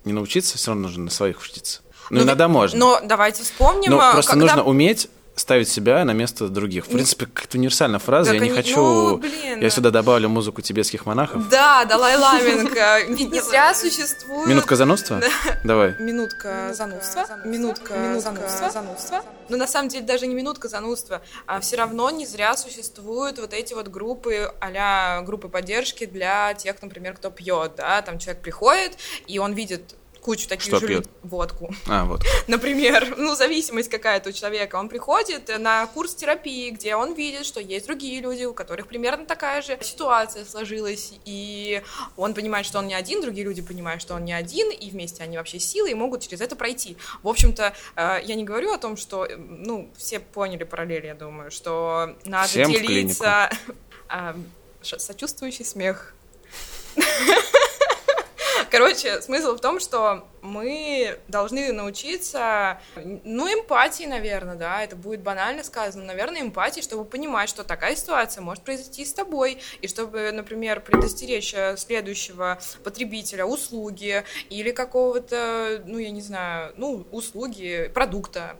не научиться, все равно нужно на своих учиться. Ну, Ну, иногда можно. Но давайте вспомним, Но а, просто когда... нужно уметь ставить себя на место других. В принципе, какая-то универсальная фраза. Так я не хочу... ну, блин. Я сюда добавлю музыку тибетских монахов. Да, Далай Ламенко. Ведь [laughs] не зря существует... Минутка занудства? Давай. Минутка занудства. Минутка занудства. Но на самом деле даже не минутка занудства, а все равно не зря существуют вот эти вот группы а группы поддержки для тех, например, кто пьет, да, там человек приходит, и он видит кучу таких Что же пьет? люд- водку. А, вот. [laughs] Например, ну, зависимость какая-то у человека. Он приходит на курс терапии, где он видит, что есть другие люди, у которых примерно такая же ситуация сложилась, и он понимает, что он не один, другие люди понимают, что он не один, и вместе они вообще силы и могут через это пройти. В общем-то, э, я не говорю о том, что, э, ну, все поняли параллель, я думаю, что надо Всем делиться... [laughs] Ш- Сочувствующий смех. [laughs] [laughs] Короче, смысл в том, что мы должны научиться, ну, эмпатии, наверное, да, это будет банально сказано, наверное, эмпатии, чтобы понимать, что такая ситуация может произойти с тобой, и чтобы, например, предостеречь э, следующего потребителя услуги или какого-то, ну, я не знаю, ну, услуги, продукта,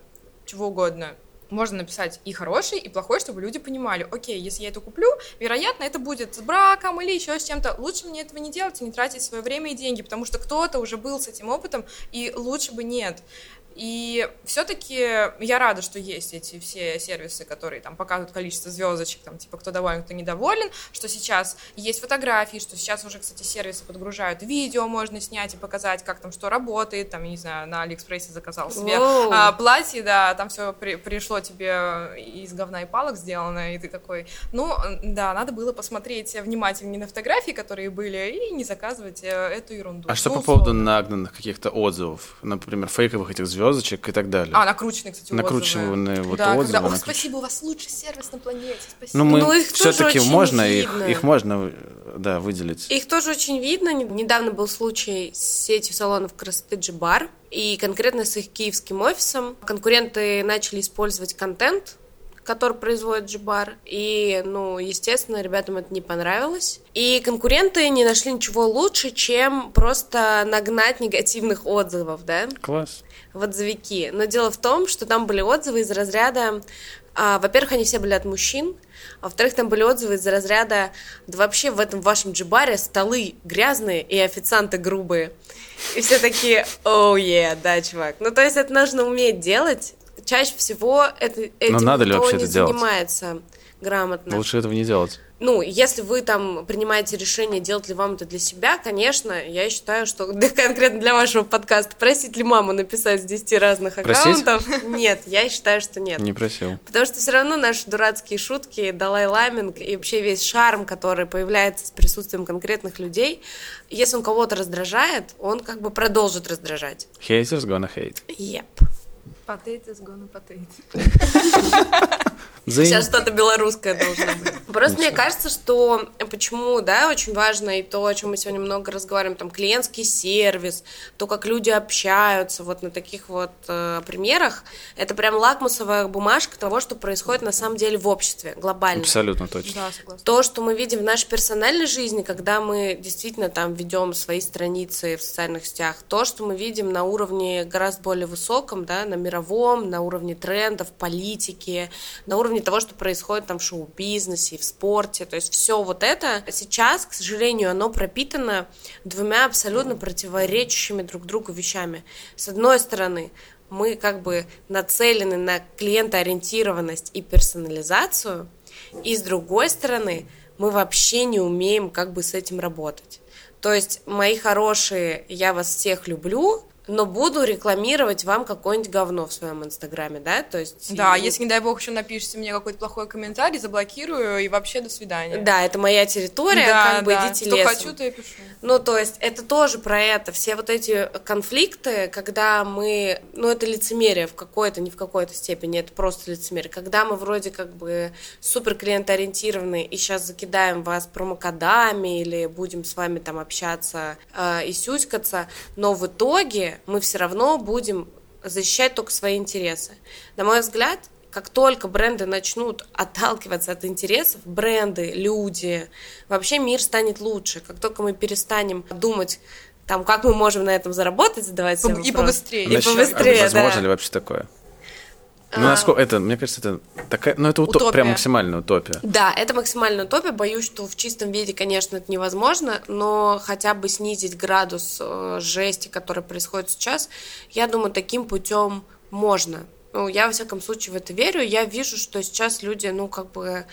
чего угодно. Можно написать и хороший, и плохой, чтобы люди понимали, окей, если я это куплю, вероятно, это будет с браком или еще с чем-то. Лучше мне этого не делать и не тратить свое время и деньги, потому что кто-то уже был с этим опытом, и лучше бы нет. И все-таки я рада, что есть эти все сервисы, которые там показывают количество звездочек, там типа кто доволен, кто недоволен, что сейчас есть фотографии, что сейчас уже, кстати, сервисы подгружают видео, можно снять и показать, как там что работает, там, я не знаю, на Алиэкспрессе заказал себе Воу. а, платье, да, там все пришло тебе из говна и палок сделано, и ты такой, ну, да, надо было посмотреть внимательнее на фотографии, которые были, и не заказывать э, эту ерунду. А что Ну, по поводу условно. нагнанных каких-то отзывов? Например, фейковых этих звездочек и так далее. А, накрученные, кстати, отзывы. Накрученные вот да, отзывы. когда, «Ох, накруч- спасибо, у вас лучший сервис на планете, спасибо. Ну, мы Ну, их все-таки можно их, видно. их можно, да, выделить. Их тоже очень видно. Недавно был случай с сетью салонов красоты Джибар, и конкретно с их киевским офисом. Конкуренты начали использовать контент, который производит Джибар, и, ну, естественно, ребятам это не понравилось. И конкуренты не нашли ничего лучше, чем просто нагнать негативных отзывов, да? Класс. В отзывики. Но дело в том, что там были отзывы из разряда... а, во-первых, они все были от мужчин, а во-вторых, там были отзывы из разряда «Да вообще в этом вашем джибаре столы грязные и официанты грубые». И все такие «Оу, е, да, чувак». Ну, то есть это нужно уметь делать. Чаще всего это, этим надо ли вообще не это делать? занимается грамотно. Лучше этого не делать. Ну, если вы там принимаете решение, делать ли вам это для себя, конечно, я считаю, что [laughs] для- конкретно для вашего подкаста просить ли маму написать с 10 разных Просить? аккаунтов? [laughs] Нет, я считаю, что нет. Не просил. Потому что все равно наши дурацкие шутки, Далай Ламинг и вообще весь шарм, который появляется с присутствием конкретных людей, если он кого-то раздражает, он как бы продолжит раздражать. Haters gonna hate. Yep. Potatoes gonna potato. [laughs] Дзынь. Сейчас что-то белорусское должно быть. Просто мне кажется, что почему, да, очень важно и то, о чем мы сегодня много разговариваем, там, клиентский сервис, то, как люди общаются, вот на таких вот э, примерах, это прям лакмусовая бумажка того, что происходит на самом деле в обществе, глобально. Абсолютно точно. Да, согласна. То, что мы видим в нашей персональной жизни, когда мы действительно там ведем свои страницы в социальных сетях, то, что мы видим на уровне гораздо более высоком, да, на мировом, на уровне трендов, политики, на уровне того, что происходит там в шоу-бизнесе, в спорте, то есть все вот это сейчас, к сожалению, оно пропитано двумя абсолютно противоречащими друг другу вещами. С одной стороны, мы как бы нацелены на клиентоориентированность и персонализацию, и с другой стороны, мы вообще не умеем как бы с этим работать. То есть, мои хорошие, я вас всех люблю, но буду рекламировать вам какое-нибудь говно в своем инстаграме, да? То есть... Да, и- если, не дай бог, еще напишите мне какой-то плохой комментарий, заблокирую и вообще до свидания. Да, это моя территория, Да, как бы да. идите Что лесом. хочу, то и пишу. Ну, то есть, это тоже про это. Все вот эти конфликты, когда мы... Ну, это лицемерие в какой-то, не в какой-то степени, это просто лицемерие. Когда мы вроде как бы супер клиентоориентированы и сейчас закидаем вас промокодами или будем с вами там общаться э, и сюськаться, но в итоге мы все равно будем защищать только свои интересы. На мой взгляд, как только бренды начнут отталкиваться от интересов, бренды, люди, вообще мир станет лучше. Как только мы перестанем думать, там, как мы можем на этом заработать, задавать себе и вопрос. побыстрее. И Значит, побыстрее, Возможно да. ли вообще такое? Ну, А. насколько это, мне кажется, это такая, ну, это уто- Утопия. прям максимальная утопия. Да, это максимальная утопия. Боюсь, что в чистом виде, конечно, это невозможно, но хотя бы снизить градус э, жести, который происходит сейчас, я думаю, таким путем можно. Ну, я, во всяком случае, в это верю. Я вижу, что сейчас люди, ну, как бы,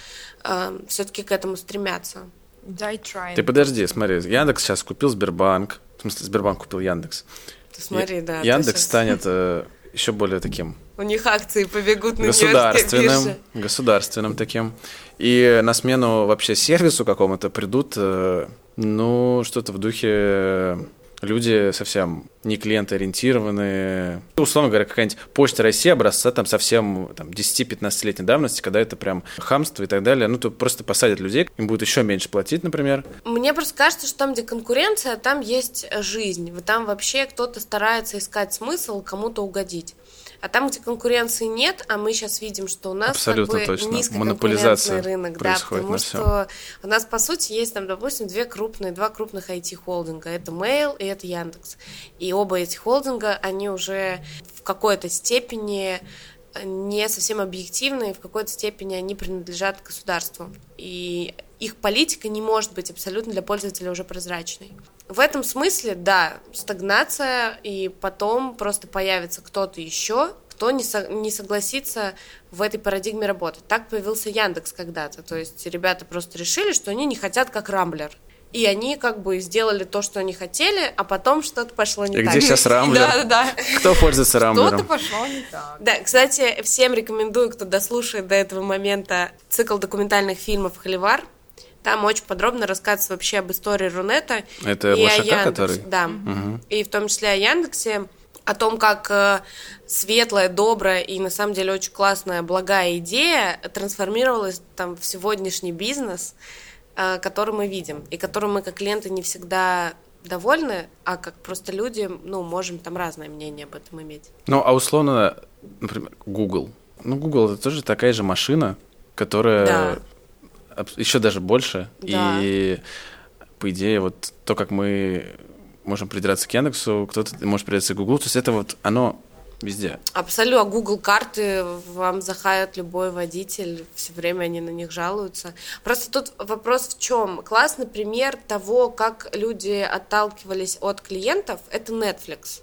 все-таки к этому стремятся. Ты подожди, смотри, Яндекс сейчас купил Сбербанк, в смысле, Сбербанк купил Яндекс. Ты смотри, да. то Яндекс щас станет э, еще более таким У них акции побегут на государственным, бирже. государственным таким. И на смену вообще сервису какому-то придут, э, ну, что-то в духе э, люди совсем не клиентоориентированные. Условно говоря, какая-нибудь почта России образца там совсем там, 10-15-летней давности, когда это прям хамство и так далее. Ну, то просто посадят людей, им будет еще меньше платить, например. Мне просто кажется, что там, где конкуренция, там есть жизнь. Там вообще кто-то старается искать смысл кому-то угодить. А там, где конкуренции нет, а мы сейчас видим, что у нас Абсолютно как бы точно. низкоконкурентный Монополизация рынок, да, потому на что у нас по сути есть там, допустим, две крупные, два крупных IT-холдинга. Это Mail и это Яндекс. И оба эти холдинга, они уже в какой-то степени не совсем объективны, и в какой-то степени они принадлежат государству. И их политика не может быть абсолютно для пользователя уже прозрачной. В этом смысле, да, стагнация, и потом просто появится кто-то еще, кто не, со- не согласится в этой парадигме работать. Так появился Яндекс когда-то. То есть ребята просто решили, что они не хотят как Рамблер. И они как бы сделали то, что они хотели, а потом что-то пошло не И так. где сейчас Рамблер? [laughs] Да-да-да. Кто пользуется Что-то Рамблером? пошло не так. Да, кстати, всем рекомендую, кто дослушает до этого момента цикл документальных фильмов «Холивар». Там очень подробно рассказывается вообще об истории Рунета. Это и о Блошака, Яндексе. который? Да. И в том числе о Яндексе, о том, как э, светлая, добрая и на самом деле очень классная, благая идея трансформировалась там в сегодняшний бизнес, э, который мы видим, и которым мы как клиенты не всегда довольны, а как просто люди, ну, можем там разное мнение об этом иметь. Ну, а условно, например, Google. Ну, Google это тоже такая же машина, которая еще даже больше. Да. И по идее, вот то, как мы можем придраться к Яндексу, кто-то может придраться к Google, то есть это вот оно везде. Абсолютно. А Google карты вам захает любой водитель, все время они на них жалуются. Просто тут вопрос в чем? Классный пример того, как люди отталкивались от клиентов, это Netflix.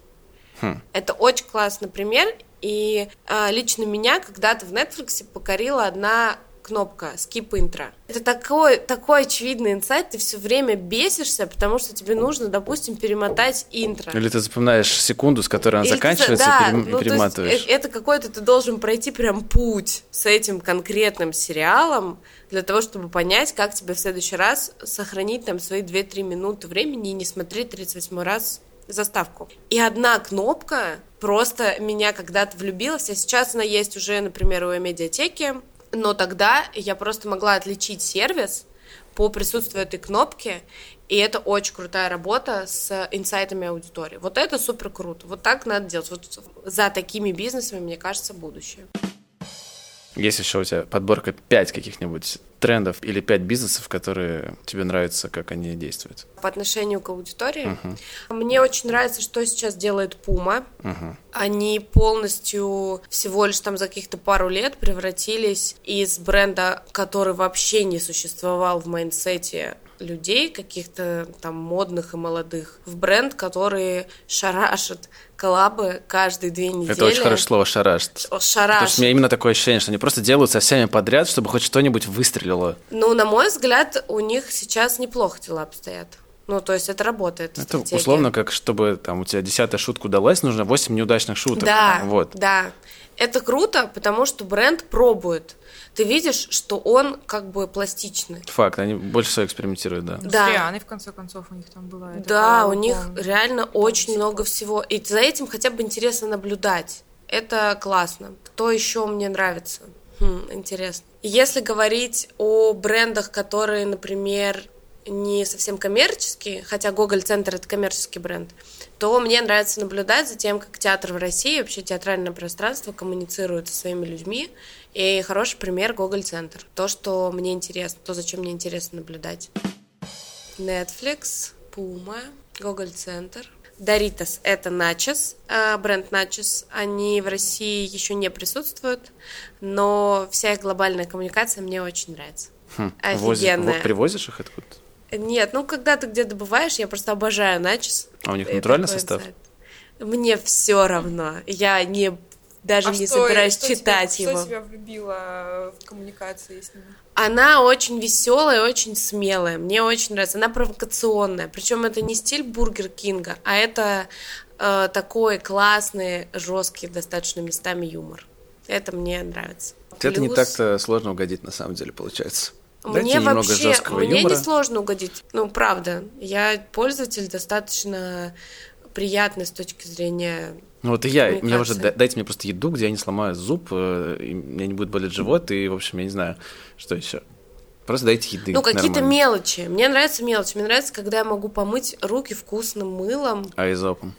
Хм. Это очень классный пример, и а, лично меня когда-то в Netflix покорила одна кнопка skip intro. Это такой, такой очевидный инсайт, ты все время бесишься, потому что тебе нужно, допустим, перемотать интро. Или ты запоминаешь секунду, с которой она Или ты за- заканчивается, да, и перем- ну, есть перематываешь. э- это какой-то ты должен пройти прям путь с этим конкретным сериалом для того, чтобы понять, как тебе в следующий раз сохранить там свои 2-3 минуты времени и не смотреть 38 раз заставку. И одна кнопка просто меня когда-то влюбилась, а сейчас она есть уже, например, у медиатеки, но тогда я просто могла отличить сервис по присутствию этой кнопки, и это очень крутая работа с инсайтами аудитории. Вот это супер круто. Вот так надо делать. Вот за такими бизнесами, мне кажется, будущее. Есть еще у тебя подборка 5 каких-нибудь трендов или 5 бизнесов, которые тебе нравятся, как они действуют. По отношению к аудитории, мне очень нравится, что сейчас делает Puma. Мгм. Они полностью всего лишь там за каких-то пару лет превратились из бренда, который вообще не существовал в mindset'е людей, каких-то там модных и молодых, в бренд, который шарашит collab'ы каждые две недели. Это очень хорошее слово «шарашит». О, Потому что у меня Шарашит. именно такое ощущение, что они просто делают со всеми подряд, чтобы хоть что-нибудь выстрелило. Ну, на мой взгляд, у них сейчас неплохо дела обстоят. Ну, то есть это работает. Это стратегия. условно, как чтобы там у тебя десятая шутка удалась, нужно 8 неудачных шуток. Да, Вот. да. Это круто, потому что бренд пробует. Ты видишь, что он как бы пластичный. Факт, они больше всего экспериментируют, да. Да. С Рианой, в конце концов, у них там была. эта Да, у них помню. реально очень сих много всего. И за этим хотя бы интересно наблюдать. Это классно. Кто еще мне нравится? Хм, интересно. Если говорить о брендах, которые, например, не совсем коммерческие, хотя Гоголь Центр это коммерческий бренд, то мне нравится наблюдать за тем, как театр в России, вообще театральное пространство коммуницирует со своими людьми. И хороший пример Гоголь Центр. То, что мне интересно, то, зачем мне интересно наблюдать. Netflix, Puma, Google Центр. Doritos – это начос, а, бренд начос. Они в России еще не присутствуют, но вся их глобальная коммуникация мне очень нравится. Хм, Офигенная. вот привозишь их откуда Нет, ну когда ты где добываешь, я просто обожаю начос. А у них натуральный состав? Мне все равно. Я не даже А не что- собираюсь что тебя- читать что его. тебя влюбило в коммуникации с ними? Она очень веселая, очень смелая. Мне очень нравится. Она провокационная. Причем это не стиль Бургер Кинга, а это э, такой классный, жесткий достаточно местами юмор. Это мне нравится. Это не так-то сложно угодить, на самом деле, получается. Дайте Мне немного вообще, мне юмора. не сложно угодить. Ну, правда. Я пользователь достаточно приятный с точки зрения... Ну вот и я, мне уже коммуникации. да- дайте мне просто еду, где я не сломаю зуб, э, и мне не будет болеть живот, и, в общем, я не знаю, что еще. Просто дайте еды. Ну, какие-то мелочи. Мне нравятся мелочи. Мне нравится, когда я могу помыть руки вкусным мылом, А изопом.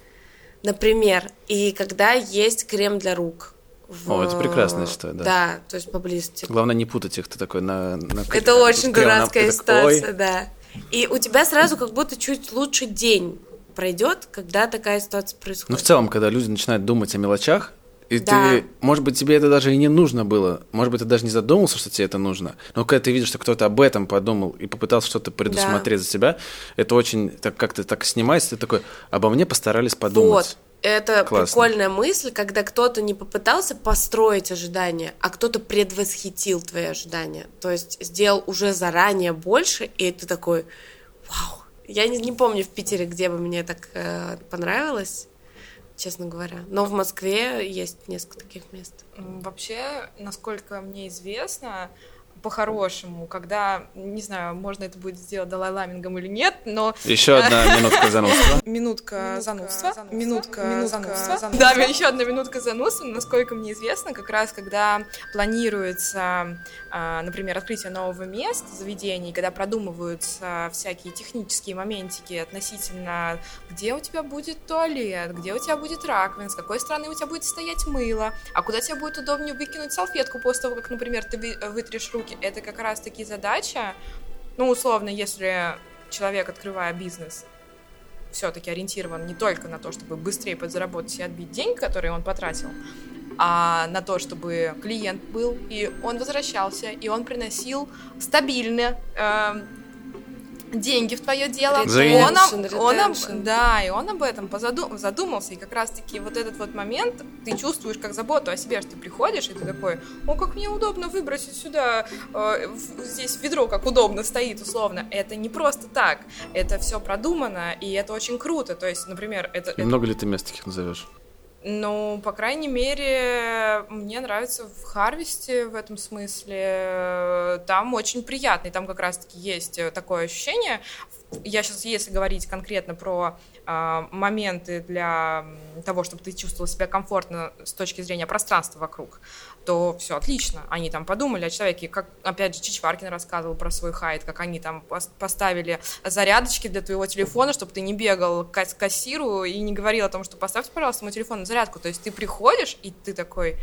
например, и когда есть крем для рук. в- О, это прекрасно, я считаю, да. Да, то есть поблизости. Главное не путать их, ты такой на... на Это очень на- дурацкая такой, ситуация, да. И у тебя сразу как будто чуть лучше день пройдет, когда такая ситуация Ну, происходит. в целом, когда люди начинают думать о мелочах, и Да. ты, может быть, тебе это даже и не нужно было, может быть, ты даже не задумался, что тебе это нужно, но когда ты видишь, что кто-то об этом подумал и попытался что-то предусмотреть за себя, это очень так как-то так снимается, ты такой, обо мне постарались подумать. Вот. Это Классно. прикольная мысль, когда кто-то не попытался построить ожидания, а кто-то предвосхитил твои ожидания. То есть сделал уже заранее больше, и ты такой, вау. Я не, не помню в Питере, где бы мне так э, понравилось, честно говоря. Но в Москве есть несколько таких мест. Вообще, насколько мне известно, по-хорошему, когда, не знаю, можно это будет сделать далай-ламингом или нет, но Еще одна [laughs] минутка занудства. минутка занудства, минутка занудства. Да, еще одна минутка занудства. Насколько мне известно, как раз когда планируется, а, например, открытие нового места, заведений, когда продумываются всякие технические моментики относительно, где у тебя будет туалет, где у тебя будет раковина, с какой стороны у тебя будет стоять мыло, а куда тебе будет удобнее выкинуть салфетку после того, как, например, ты вы- вытрешь руки. Это как раз-таки задача, ну, условно, если человек, открывая бизнес, все-таки ориентирован не только на то, чтобы быстрее подзаработать и отбить деньги, которые он потратил, а на то, чтобы клиент был, и он возвращался, и он приносил стабильно эм, деньги в твое дело. За Он, об- Redemption, он об- да, и он об этом позаду- задумался, и как раз-таки вот этот вот момент ты чувствуешь как заботу о себе, что ты приходишь, и ты такой, о, как мне удобно выбросить сюда, э, в- здесь ведро как удобно стоит, условно. Это не просто так, это все продумано, и это очень круто. То есть, например, это, И это- много ли ты мест таких назовешь? Ну, по крайней мере, мне нравится в Харвесте в этом смысле. Там очень приятно, и там как раз-таки есть э, такое ощущение. Я сейчас, если говорить конкретно про моменты для того, чтобы ты чувствовал себя комфортно с точки зрения пространства вокруг, то все отлично. Они там подумали о человеке, как, опять же, Чичваркин рассказывал про свой хайт, как они там пос- поставили зарядочки для твоего телефона, чтобы ты не бегал к касс- кассиру и не говорил о том, что поставьте, пожалуйста, мой телефон на зарядку. То есть ты приходишь, и ты такой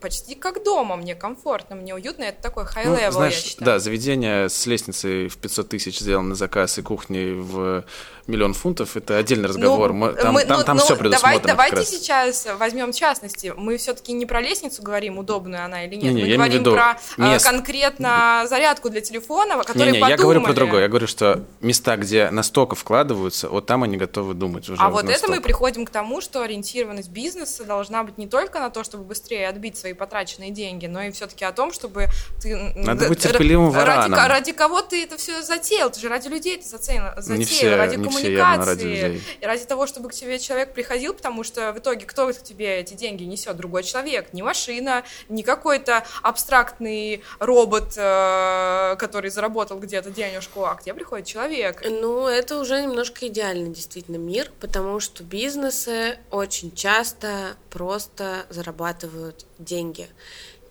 почти как дома, мне комфортно, мне уютно, это такой Ну, high level, я знаешь, считаю. да, заведение с лестницей в 500 тысяч сделано на заказ и кухней в миллион фунтов, это отдельный разговор. Мы- там мы- там, ну, там ну, все предусмотрено Давай, давайте сейчас возьмем частности. Мы все-таки не про лестницу говорим, удобная она или нет. Не-не, мы я имею в говорим виду про э, мест. конкретно зарядку для телефона, которые Не-не, я говорю про подумали. другое. Я говорю, что места, где настолько вкладываются, вот там они готовы думать уже. А вот это настолько. мы приходим к тому, что ориентированность бизнеса должна быть не только на то, чтобы быстрее отбить свои потраченные деньги, но и все-таки о том, чтобы ты... Надо быть терпеливым ради, вараном. ко- ради кого ты это все затеял? Ты же ради людей это затеял, затеял Не все- ради не все коммуникации, явно ради людей. и ради того, чтобы к тебе человек приходил, потому что в итоге кто к тебе эти деньги несет? Другой человек, не машина, не какой-то абстрактный робот, э, который заработал где-то денежку, а к тебе приходит человек. Ну, это уже немножко идеальный действительно мир, потому что бизнесы очень часто просто зарабатывают деньги.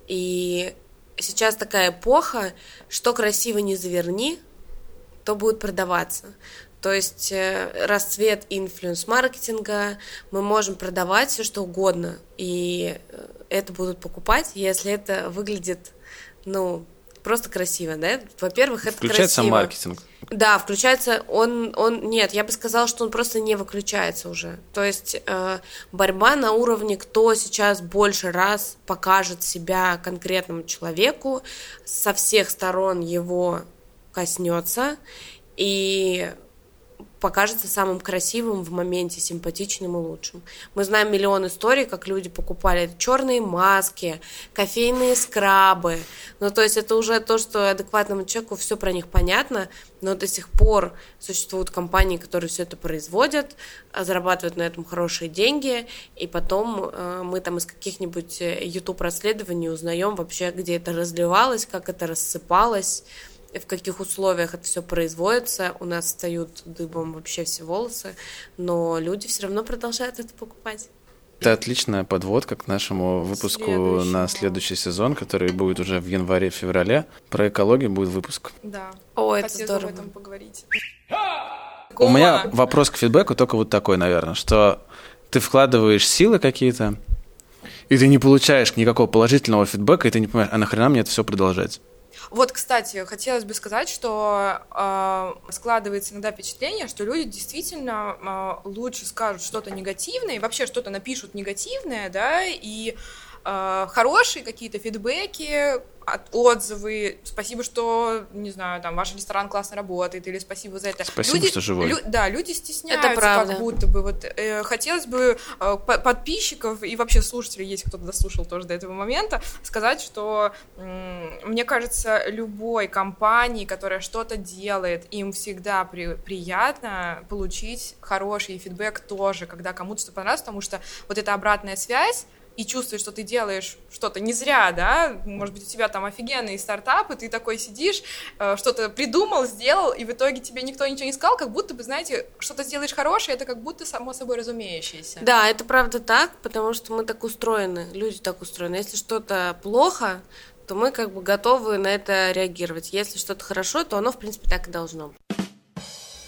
И сейчас такая эпоха, что красиво не заверни, то будет продаваться. То есть э, расцвет инфлюенс-маркетинга, мы можем продавать все что угодно, и э, это будут покупать, если это выглядит, ну, просто красиво, да? Во-первых, это Включается красиво. маркетинг. Да, включается он, он, нет, я бы сказала, что он просто не выключается уже. То есть э, борьба на уровне, кто сейчас больше раз покажет себя конкретному человеку, со всех сторон его коснется, и покажется самым красивым в моменте, симпатичным и лучшим. Мы знаем миллион историй, как люди покупали черные маски, кофейные скрабы. Ну, то есть это уже то, что адекватному человеку все про них понятно, но до сих пор существуют компании, которые все это производят, а зарабатывают на этом хорошие деньги, и потом э, мы там из каких-нибудь э, расследований узнаем вообще, где это разливалось, как это рассыпалось в каких условиях это все производится, у нас встают дыбом вообще все волосы, но люди все равно продолжают это покупать. Это отличная подводка к нашему выпуску на следующий сезон, который будет уже в январе-феврале. Про экологию будет выпуск. Да. О, это здорово. об этом поговорить. У меня вопрос к фидбэку только вот такой, наверное, что ты вкладываешь силы какие-то, и ты не получаешь никакого положительного фидбэка, и ты не понимаешь, а нахрена мне это все продолжать? Вот, кстати, хотелось бы сказать, что э, складывается иногда впечатление, что люди действительно э, лучше скажут что-то негативное и вообще что-то напишут негативное, да, и хорошие какие-то фидбэки, отзывы, спасибо, что, не знаю, там, ваш ресторан классно работает, или спасибо за это. Спасибо, люди, что живой. Лю, да, люди стесняются, это правда. как будто бы. Вот, э, хотелось бы э, подписчиков и вообще слушателей, если кто-то дослушал тоже до этого момента, сказать, что э, мне кажется, любой компании, которая что-то делает, им всегда при, приятно получить хороший фидбэк тоже, когда кому-то что понравилось, потому что вот эта обратная связь, и чувствуешь, что ты делаешь что-то не зря, да, может быть, у тебя там офигенный стартап, и ты такой сидишь, э, что-то придумал, сделал, и в итоге тебе никто ничего не сказал, как будто бы, знаете, что-то сделаешь хорошее, это как будто само собой разумеющееся. Да, это правда так, потому что мы так устроены, люди так устроены. Если что-то плохо, то мы как бы готовы на это реагировать. Если что-то хорошо, то оно, в принципе, так и должно.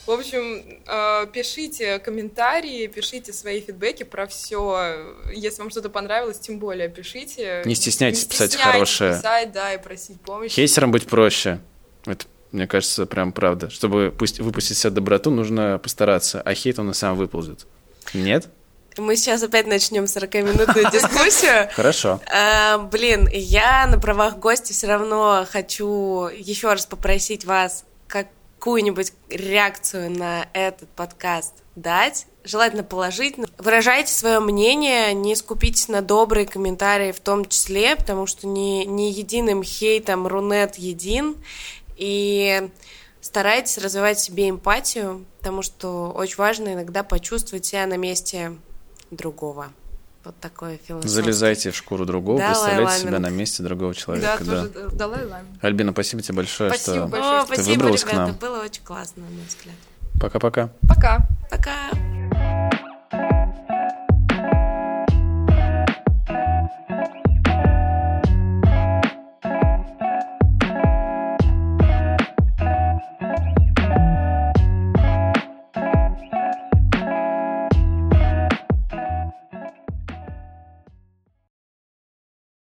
В общем, э, пишите комментарии, пишите свои фидбэки про все. Если вам что-то понравилось, тем более пишите. Не стесняйтесь, не писать хорошее. писать, да, и просить помощи. Хейсерам быть проще. Это, мне кажется, прям правда. Чтобы пусть выпустить себе доброту, нужно постараться, а хейт он и сам выползет. Нет? Мы сейчас опять начнем 40-минутную [laughs] дискуссию. Хорошо. А, блин, я на правах гостя все равно хочу еще раз попросить вас, какую-нибудь реакцию на этот подкаст дать, желательно положительно. Выражайте свое мнение, не скупитесь на добрые комментарии в том числе, потому что не, не единым хейтом Рунет един, и старайтесь развивать в себе эмпатию, потому что очень важно иногда почувствовать себя на месте другого вот такое философское. Залезайте в шкуру другого, Далай представляйте Ламин. себя на месте другого человека. Да, да. тоже Далай Ламин. Альбина, спасибо тебе большое, спасибо что большое. Ты выбралась ребята, к нам. было очень классно, на мой взгляд. Пока-пока. Пока. Пока. Пока.